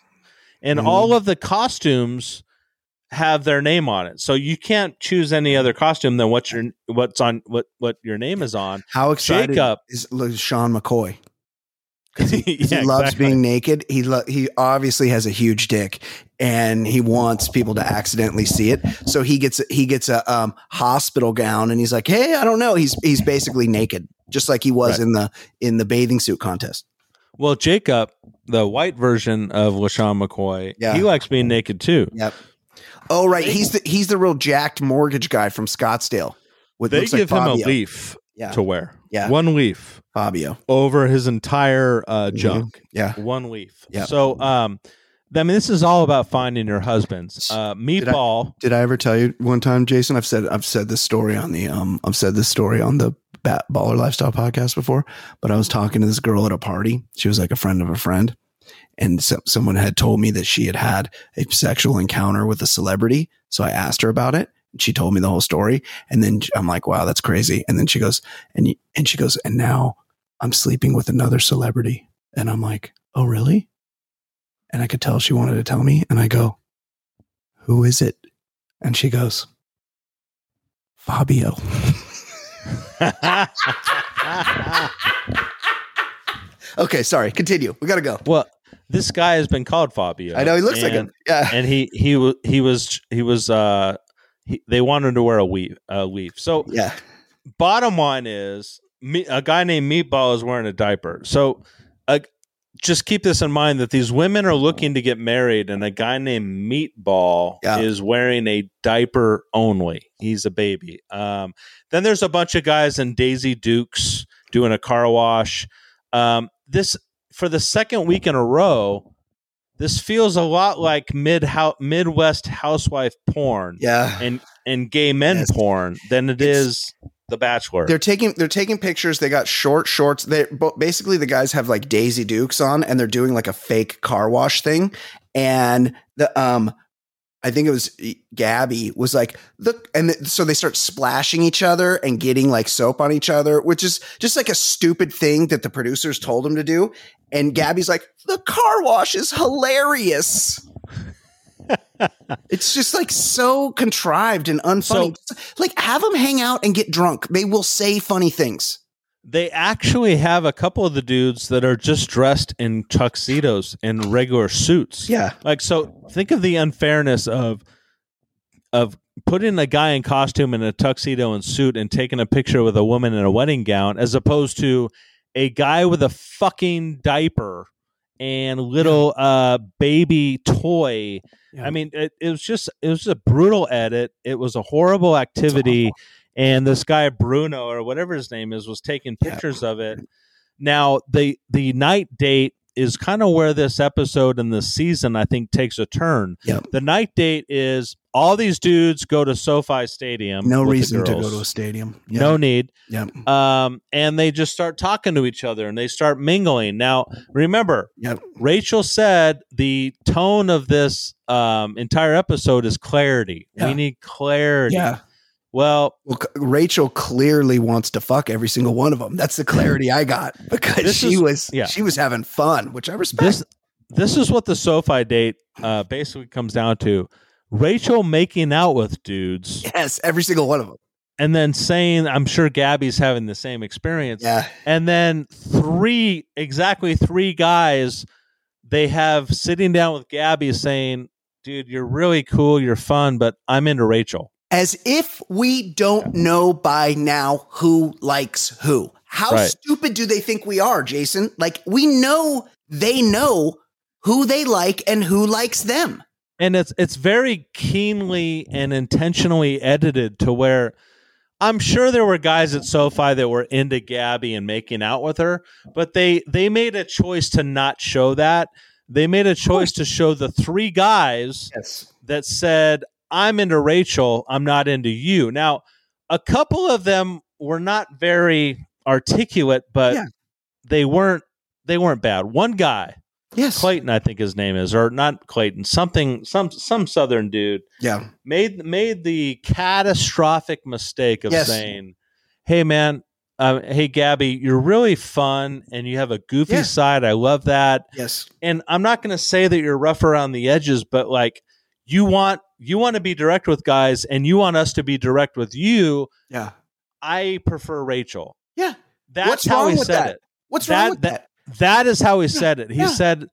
and Mhm. all of the costumes have their name on it. So you can't choose any other costume than what your what's on what what your name is on. How excited Jacob. is Sean McCoy? 'Cause he, Yeah, he loves exactly. being naked. He lo- he obviously has a huge dick, and he wants people to accidentally see it. So he gets he gets a um, hospital gown, and he's like, "Hey, I don't know." He's he's basically naked, just like he was Right. in the in the bathing suit contest. Well, Jacob, the white version of LeSean McCoy, Yeah. he likes being naked too. Yep. Oh right, he's the he's the real jacked mortgage guy from Scottsdale. With They looks like give him a leaf Yeah, to wear. Yeah. One leaf Fabio. over his entire uh, Mhm. junk. Yeah. One leaf. Yep. So, um, I mean, this is all about finding your husbands. Uh, I- Meatball. Did I ever tell you one time, Jason? I've said I've said this story on the um I've said this story on the Bachelor Lifestyle podcast before. But I was talking to this girl at a party. She was like a friend of a friend, and so, someone had told me that she had had a sexual encounter with a celebrity. So I asked her about it. And she told me the whole story, and then I'm like, "Wow, that's crazy." And then she goes, and and she goes, and now I'm sleeping with another celebrity, and I'm like, "Oh, really?" And I could tell she wanted to tell me, and I go, "Who is it?" And she goes, Fabio. okay, sorry. Continue. We got to go. well, this guy has been called Fabio. I know he looks like and- him. Yeah. and he he wa- he was he was uh he, they wanted him to wear a weave a weave. So Yeah. bottom line is me, a guy named Meatball is wearing a diaper. So uh, just keep this in mind that these women are looking to get married, and a guy named Meatball Yeah. is wearing a diaper only. He's a baby. Um, then there's a bunch of guys in Daisy Dukes doing a car wash. Um, this for the second week in a row. This feels a lot like mid Midwest housewife porn Yeah. and and gay men Yes. porn than it It's- is The Bachelor. They're taking they're taking pictures. They got short shorts. They basically the guys have like Daisy Dukes on, and they're doing like a fake car wash thing. And the um, I think it was Gabby was like look, and th- so they start splashing each other and getting like soap on each other, which is just like a stupid thing that the producers told them to do. And Gabby's like, the car wash is hilarious. it's just like so contrived and unfunny. like have them hang out and get drunk. They will say funny things. They actually have a couple of the dudes that are just dressed in tuxedos and regular suits. Yeah. Like so think of the unfairness of of putting a guy in costume in a tuxedo and suit and taking a picture with a woman in a wedding gown as opposed to a guy with a fucking diaper and little uh baby toy. Yeah. I mean it, it was just it was a brutal edit. It was a horrible activity and this guy Bruno or whatever his name is was taking Yeah. pictures of it. Now the the night date is kind of where this episode and the season I think takes a turn. Yep. The night date is all these dudes go to SoFi Stadium. No reason to go to a stadium. No need. Yep. Um, and they just start talking to each other and they start mingling. Now, remember, Yep. Rachel said the tone of this um, entire episode is clarity. Yeah. We need clarity. Yeah. Well, Well, Rachel clearly wants to fuck every single one of them. That's the clarity I got because she is- was yeah. she was having fun, which I respect. this this is what the SoFi date uh, basically comes down to. Rachel making out with dudes yes, every single one of them. and then saying, I'm sure Gabby's having the same experience. Yeah. and then three exactly three guys they have sitting down with Gabby saying, "Dude, you're really cool, you're fun, but I'm into Rachel." As if we don't know by now who likes who. How Right. stupid do they think we are, Jason? Like, we know they know who they like and who likes them. and it's it's very keenly and intentionally edited to where I'm sure there were guys at SoFi that were into Gabby and making out with her, but they they made a choice to not show that. They made a choice to show the three guys Yes. that said, "I'm into Rachel, I'm not into you." Now, a couple of them were not very articulate, but Yeah. they weren't they weren't bad. One guy, Yes. Clayton, I think his name is, or not Clayton, something, some some Southern dude Yeah. made made the catastrophic mistake of Yes. saying, "Hey, man, uh, hey Gabby, you're really fun and you have a goofy Yeah. side. I love that." Yes. And I'm not going to say that you're rough around the edges, but like you want you want to be direct with guys, and you want us to be direct with you. Yeah. I prefer Rachel. Yeah. That's What's how he said that? it. What's That- wrong with that? That is how he said it. He Yeah. said,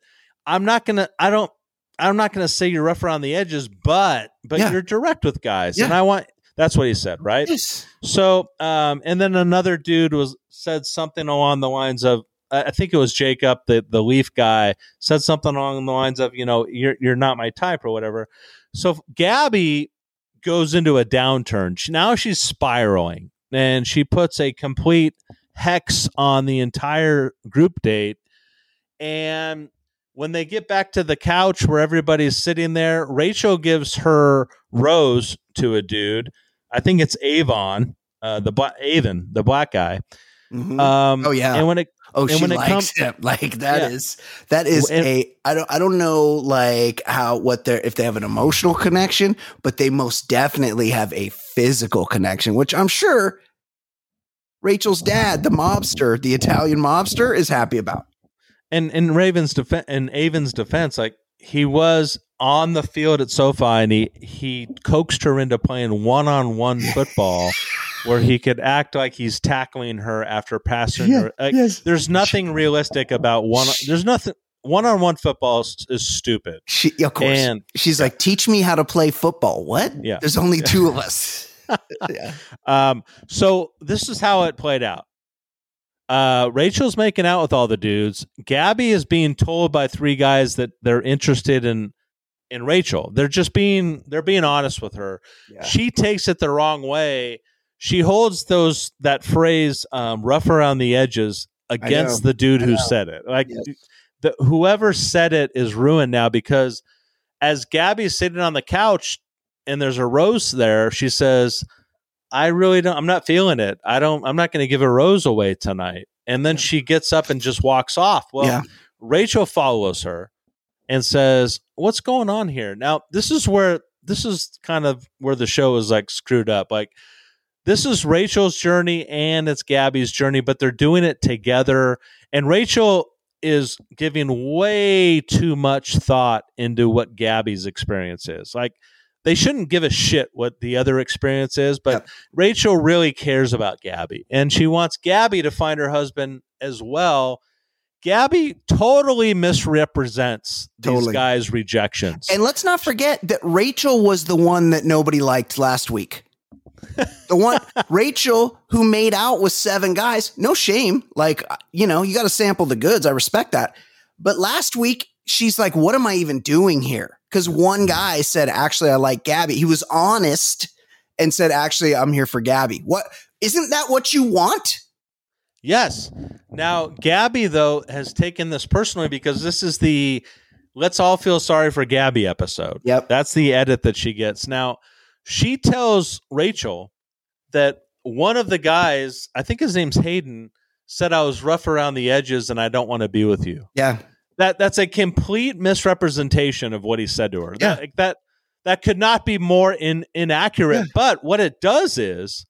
"I'm not gonna. I don't. I'm not gonna say you're rough around the edges, but but Yeah. you're direct with guys, Yeah. and I want." That's what he said, right? Yes. So, um, and then another dude was said something along the lines of, I think it was Jacob, the the Leaf guy, said something along the lines of, you know, you're you're not my type or whatever. So Gabby goes into a downturn. She, now she's spiraling, and she puts a complete hex on the entire group date. And when they get back to the couch where everybody's sitting there, Rachel gives her rose to a dude. I think it's Avon, uh, the black Avon, the black guy. Mhm. Um, Oh, yeah. and when it Oh, And she likes comes- him. Like that Yeah. is that is And- a I don't I don't know like how what they're if they have an emotional connection, but they most definitely have a physical connection, which I'm sure Rachel's dad, the mobster, the Italian mobster, is happy about. and in Raven's defense, in Avon's defense, like he was on the field at SoFi and he he coaxed her into playing one on one football, where he could act like he's tackling her after passing her. Like, yes. There's nothing realistic about one. There's nothing. One on one football is, is stupid. She of course. And She's like, teach me how to play football. What? Yeah. There's only two of us. yeah. Um, so this is how it played out. Uh, Rachel's making out with all the dudes. Gabby is being told by three guys that they're interested in in Rachel. They're just being they're being honest with her. Yeah. She takes it the wrong way. She holds those that phrase um, "rough around the edges" against the dude who said it. Like Yes. the whoever said it is ruined now because as Gabby's sitting on the couch and there's a rose there, she says, I really don't I'm not feeling it. I don't I'm not gonna give a rose away tonight. And then she gets up and just walks off. Well, Yeah. Rachel follows her and says, What's going on here? Now, this is where this is kind of where the show is like screwed up. Like this is Rachel's journey and it's Gabby's journey, but they're doing it together. And Rachel is giving way too much thought into what Gabby's experience is. Like they shouldn't give a shit what the other experience is, but Yep. Rachel really cares about Gabby and she wants Gabby to find her husband as well. Gabby totally misrepresents these Totally. guys' rejections. And let's not forget that Rachel was the one that nobody liked last week. The one Rachel who made out with seven guys, no shame. Like, you know, you got to sample the goods. I respect that. But last week, she's like, what am I even doing here? Because one guy said, actually, I like Gabby. He was honest and said, actually, I'm here for Gabby. What isn't that what you want? Yes. Now, Gabby, though, has taken this personally because this is the let's all feel sorry for Gabby episode. Yep. That's the edit that she gets. Now, she tells Rachel that one of the guys, I think his name's Hayden, said I was rough around the edges and I don't want to be with you. Yeah. That that's a complete misrepresentation of what he said to her. Yeah. That, that that could not be more in, inaccurate. Yeah. But what it does is,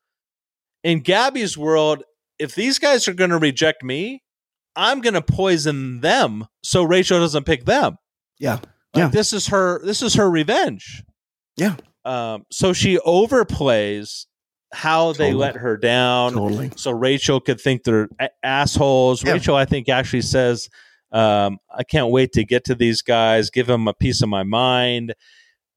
in Gabby's world, if these guys are going to reject me, I'm going to poison them so Rachel doesn't pick them. Yeah. Like Yeah. this is her this is her revenge. Yeah. Um, so she overplays how they Totally. let her down. Totally. So Rachel could think they're a- assholes. Yeah. Rachel, I think, actually says, um, "I can't wait to get to these guys. Give them a piece of my mind."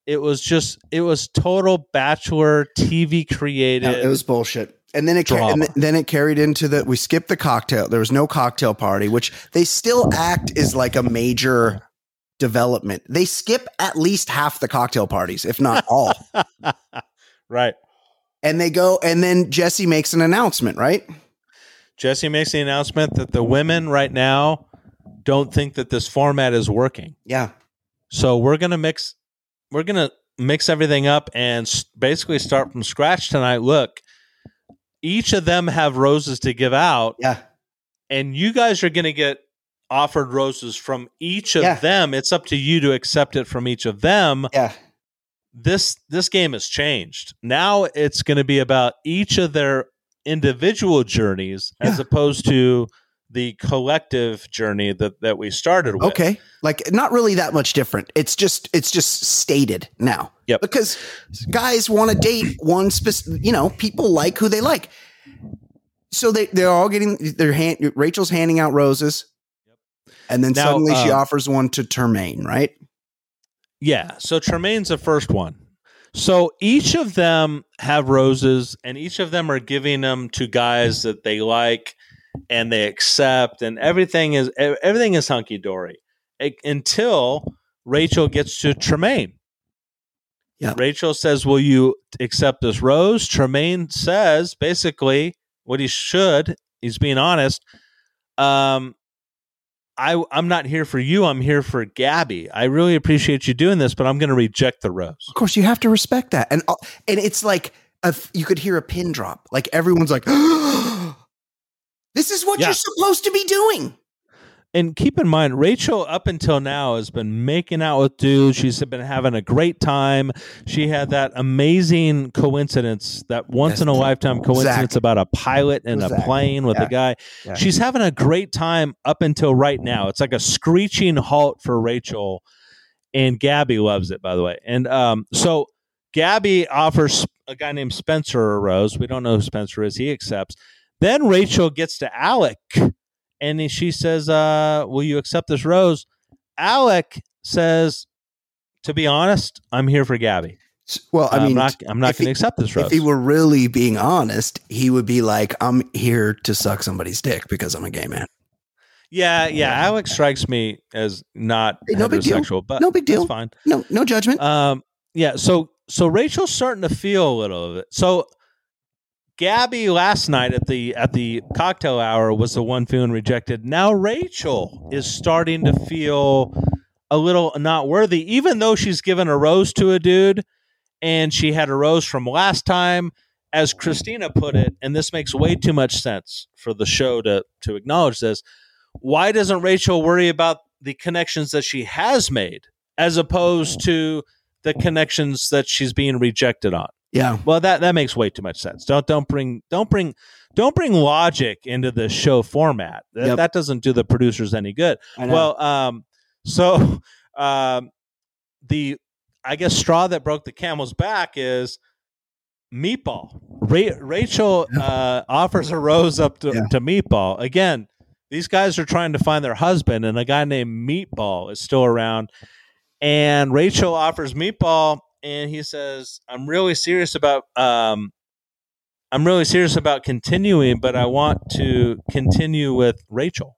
it was just it was total bachelor TV created. It was bullshit. And then it ca- and then it carried into the we skipped the cocktail. There was no cocktail party, which they still act is like a major development. They skip at least half the cocktail parties, if not all. right. and they go and then Jesse makes an announcement, right? Jesse makes the announcement that the women right now don't think that this format is working. Yeah. So we're gonna mix we're gonna mix everything up and basically start from scratch tonight. Look, each of them have roses to give out, Yeah. and you guys are gonna get offered roses from each of Yeah. them. It's up to you to accept it from each of them. Yeah. This this game has changed. Now it's going to be about each of their individual journeys as Yeah. opposed to the collective journey that that we started with. Okay. Like not really that much different. It's just it's just stated now. Yep. Because guys want to date one specific, you know, people like who they like. So they they're all getting their hand Rachel's handing out roses. And then Now, suddenly she um, offers one to Termaine, right? Yeah. So Tremaine's the first one. So each of them have roses, and each of them are giving them to guys that they like and they accept, and everything is everything is hunky dory until Rachel gets to Tremaine. Yeah. Rachel says, "Will you accept this rose?" Tremaine says, basically, what he should. He's being honest. Um, I I'm not here for you. I'm here for Gabby. I really appreciate you doing this, but I'm going to reject the rose. Of course, you have to respect that, and uh, and it's like a, you could hear a pin drop. Like everyone's like, "This is what Yeah. you're supposed to be doing." And keep in mind, Rachel up until now has been making out with dudes. She's been having a great time. She had that amazing coincidence, that once Yes. in a lifetime coincidence about a pilot in a plane with Yeah. a guy. Yeah. She's having a great time up until right now. It's like a screeching halt for Rachel, and Gabby loves it, by the way. And um, so Gabby offers a guy named Spencer a rose. We don't know who Spencer is. He accepts. Then Rachel gets to Alec, and he- she says, uh, "Will you accept this rose?" Alec says, "To be honest, I'm here for Gabby. Well, I mean, am not. I'm not going to accept this rose." if he were really being honest, he would be like, "I'm here to suck somebody's dick because I'm a gay man." yeah, yeah. Alex strikes me as not Hey, no big deal. heterosexual, but No big deal. Fine. No, no judgment. Um, yeah. So so Rachel's starting to feel a little of it. So Gabby last night at the at the cocktail hour was the one feeling rejected. Now Rachel is starting to feel a little not worthy, even though she's given a rose to a dude, and she had a rose from last time. As Christina put it, and this makes way too much sense for the show to to acknowledge this. Why doesn't Rachel worry about the connections that she has made, as opposed to the connections that she's being rejected on. Yeah, Well, that that makes way too much sense. Don't don't bring don't bring don't bring logic into the show format. That, Yep. that doesn't do the producers any good. Well, um, so um, the I guess straw that broke the camel's back is Meatball. Ra- Rachel uh, offers a rose up to, Yeah. to Meatball again. These guys are trying to find their husband, and a guy named Meatball is still around. And Rachel offers Meatball, and he says, "I'm really serious about um, I'm really serious about continuing, but I want to continue with Rachel,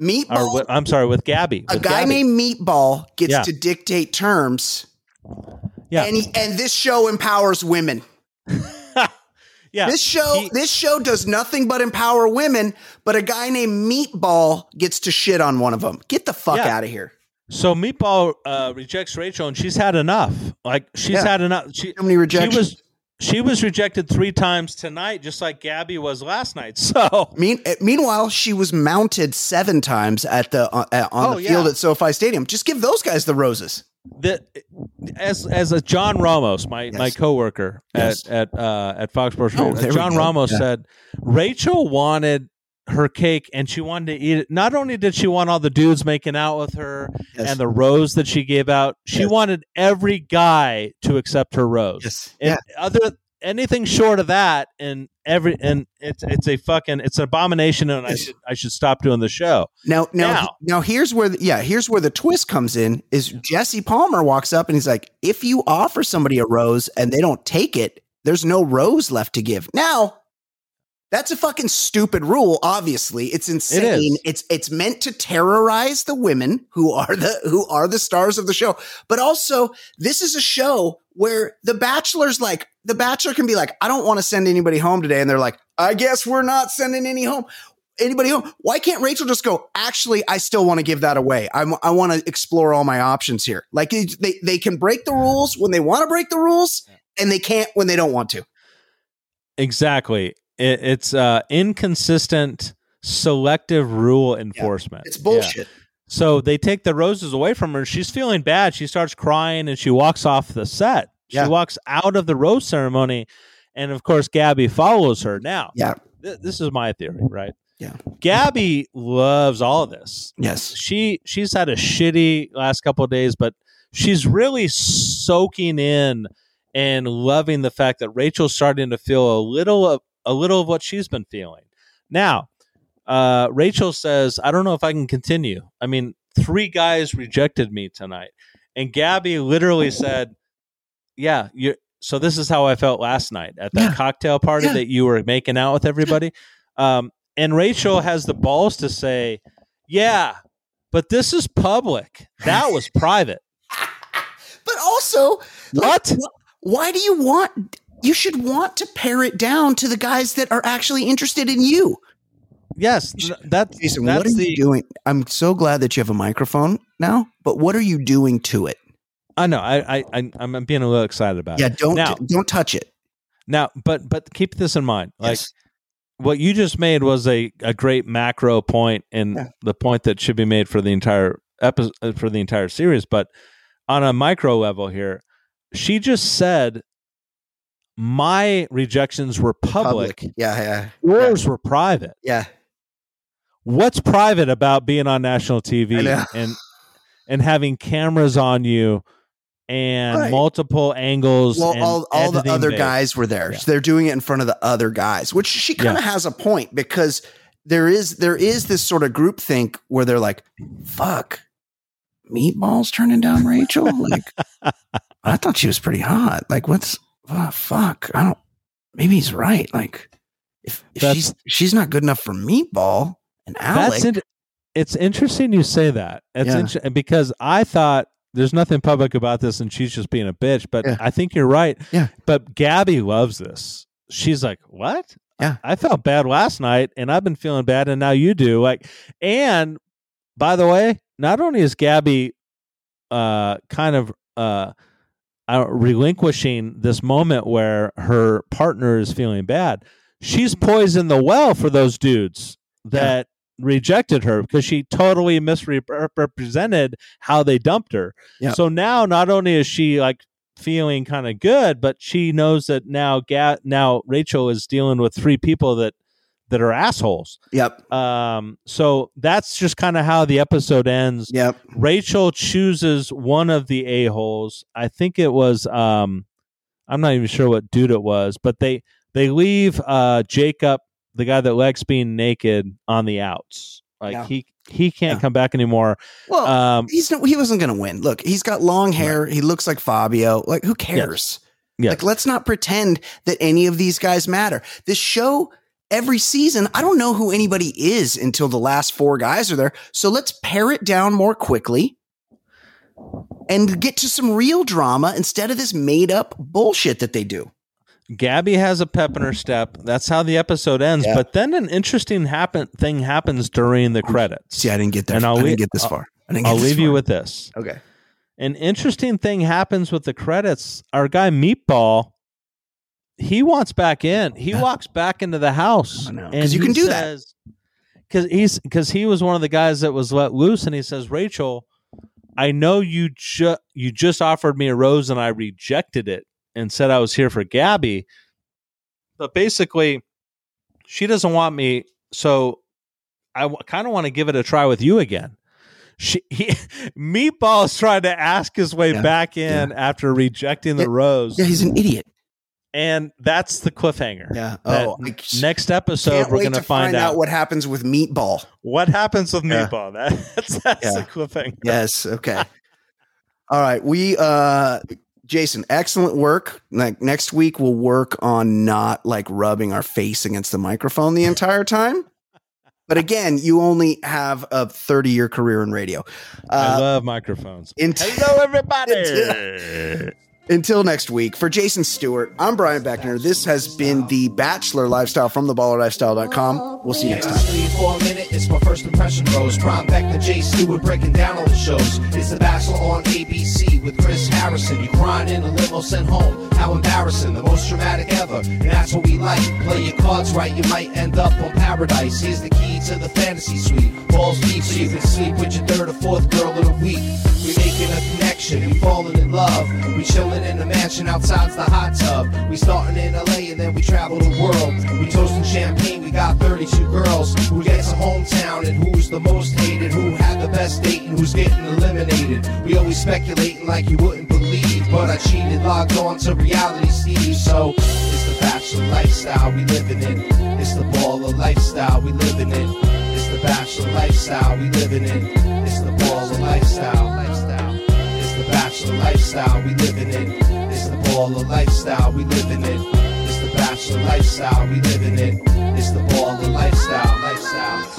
or Meatball. with, I'm sorry, with Gabby. a guy Gabby. named Meatball gets Yeah. to dictate terms, yeah, and he, and this show empowers women. yeah. This show, He- this show does nothing but empower women. But a guy named Meatball gets to shit on one of them. Get the fuck Yeah. out of here. So Meatball uh, rejects Rachel, and she's had enough. Like she's Yeah. had enough. She How many rejections? She was she was rejected three times tonight, just like Gabby was last night. So Mean, uh, meanwhile, she was mounted seven times at the uh, uh, on Oh, the field yeah. at SoFi Stadium. Just give those guys the roses. the as as a John Ramos, my my Yes. coworker Yes. at at uh, at Fox Sports, Oh, Radio, there we John. Ramos Yeah. said Rachel wanted her cake and she wanted to eat it. Not only did she want all the dudes making out with her Yes. and the rose that she gave out, she Yes. wanted every guy to accept her rose. Yes. And other anything short of that, and every and it's it's a fucking it's an abomination, and I should I should stop doing the show. Now, now, Now. now, here's where, the, yeah, here's where the twist comes in. Is Jesse Palmer walks up and he's like, "If you offer somebody a rose and they don't take it, there's no rose left to give." Now, that's a fucking stupid rule. Obviously, it's insane. is. It's it's meant to terrorize the women who are the who are the stars of the show. But also, this is a show where the bachelor's like the bachelor can be like, "I don't want to send anybody home today," and they're like, "I guess we're not sending any home." anybody home. Why can't Rachel just go? Actually, I still want to give that away. I'm, I want to explore all my options here. Like they they can break the rules when they want to break the rules, and they can't when they don't want to. Exactly. It, it's uh, inconsistent, selective rule enforcement. It's Yeah. bullshit. So they take the roses away from her. She's feeling bad. She starts crying and she walks off the set. She Yeah. walks out of the rose ceremony. And of course, Gabby follows her. Now, Yeah. th- this is my theory, right? Yeah. Gabby loves all of this. Yes. She she's had a shitty last couple of days, but she's really soaking in and loving the fact that Rachel's starting to feel a little a little of what she's been feeling. Now, uh, Rachel says, "I don't know if I can continue. I mean, three guys rejected me tonight," and Gabby literally said, "Yeah, you." So this is how I felt last night at that Yeah. cocktail party Yeah. that you were making out with everybody. Um, and Rachel has the balls to say, "Yeah, but this is public. That was private." But also, like, What? wh- why do you want? You should want to pare it down to the guys that are actually interested in you. Yes, that's Jason, that's what are the. you doing? I'm so glad that you have a microphone now. But what are you doing to it? I know. I, I I I'm being a little excited about Yeah, it. don't now. don't touch it. Now, but but keep this in mind. Like Yes. what you just made was a, a great macro point and Yeah. the point that should be made for the entire episode uh, for the entire series. But on a micro level here, she just said my rejections were public, Yeah, yeah, yours were private. yeah. What's private about being on national TV and and having cameras on you and Right. multiple angles? Well, and all, all the other guys were there. Yeah. So they're doing it in front of the other guys, which she kind of has a point because there is there is this sort of group think where they're like, "Fuck, meatballs turning down Rachel." Like, I thought she was pretty hot. Like, what's ah, fuck? I don't. Maybe he's right. Like, if, if she's she's not good enough for meatball and Alec, That's in, it's interesting you say that. It's Yeah. inter- because I thought there's nothing public about this and she's just being a bitch, but Yeah. I think you're right. Yeah. But Gabby loves this. She's like, "What? Yeah. I felt bad last night and I've been feeling bad and now you do." Like and by the way, not only is Gabby uh kind of uh uh, relinquishing this moment where her partner is feeling bad. She's poisoned the well for those dudes that rejected her because she totally misrepresented how they dumped her. Yeah. So now not only is she like feeling kind of good, but she knows that now Ga- now Rachel is dealing with three people that that are assholes. yep, Um so that's just kind of how the episode ends. yep, Rachel chooses one of the a-holes. I think it was um I'm not even sure what dude it was, but they they leave uh Jacob, the guy that likes being naked on the outs. Like Yeah. he he can't Yeah. come back anymore. Well, Um he's no, he wasn't going to win. Look, he's got long hair. He looks like Fabio. Like, who cares? yes. Like, let's not pretend that any of these guys matter. This show, every season, I don't know who anybody is until the last four guys are there. So let's pare it down more quickly and get to some real drama instead of this made up bullshit that they do. Gabby has a pep in her step. That's how the episode ends. Yeah. But then an interesting happen thing happens during the credits. See, I didn't get there. And I'll I didn't get this far. I didn't I'll leave you with this. Okay. an interesting thing happens with the credits. Our guy Meatball, he wants back in. He Yeah. walks back into the house, I know, 'cause and you he can do that. Because he's because he was one of the guys that was let loose, and he says, "Rachel, I know you just you just offered me a rose, and I rejected it, and said I was here for Gabby, but basically, she doesn't want me, so I w- kind of want to give it a try with you again." She, he, Meatball's trying to ask his way Yeah, back in after rejecting the Yeah, rose. Yeah, he's an idiot. And that's the cliffhanger. Yeah. Oh, I next episode we're going to find, out, what happens with Meatball. what happens with Yeah. Meatball. That, that's that's Yeah. the cliffhanger. Yes. Okay. All right. We, uh, Jason, excellent work. Like next week, we'll work on not like rubbing our face against the microphone the entire time. But again, you only have a 30 year career in radio. I Uh, love microphones. int- Hello, everybody. until next week, for Jason Stewart, I'm Brian Beckner. This has been the Bachelor Lifestyle from thebachelorlifestyle.com. We'll see you next time. For a minute, it's my first impression rose. Back to Jay Stewart breaking down all the shows. It's The Bachelor on ABC with Chris Harrison. You crying in a limo sent home. How embarrassing, the most dramatic ever. And that's what we like. Play your cards right, you might end up on paradise. Here's the key to the fantasy suite. Balls deep so you can sleep with your third or fourth girl of the week. We making a connection, we falling in love. We chilling in the mansion outside's the hot tub. We starting in LA and then we travel the world. We toasting champagne, we got 32 girls. Who gets a hometown and who's the most hated? Who had the best date and who's getting eliminated? We always speculating like you wouldn't believe. But I cheated, logged on to reality Steve. So it's the bachelor lifestyle we living in. It's the baller lifestyle we living in. It's the bachelor lifestyle we living in. It's the baller lifestyle. It's the lifestyle we living in. It's the baller lifestyle we living in. It's the bachelor lifestyle we living in. It's the baller lifestyle. Lifestyle.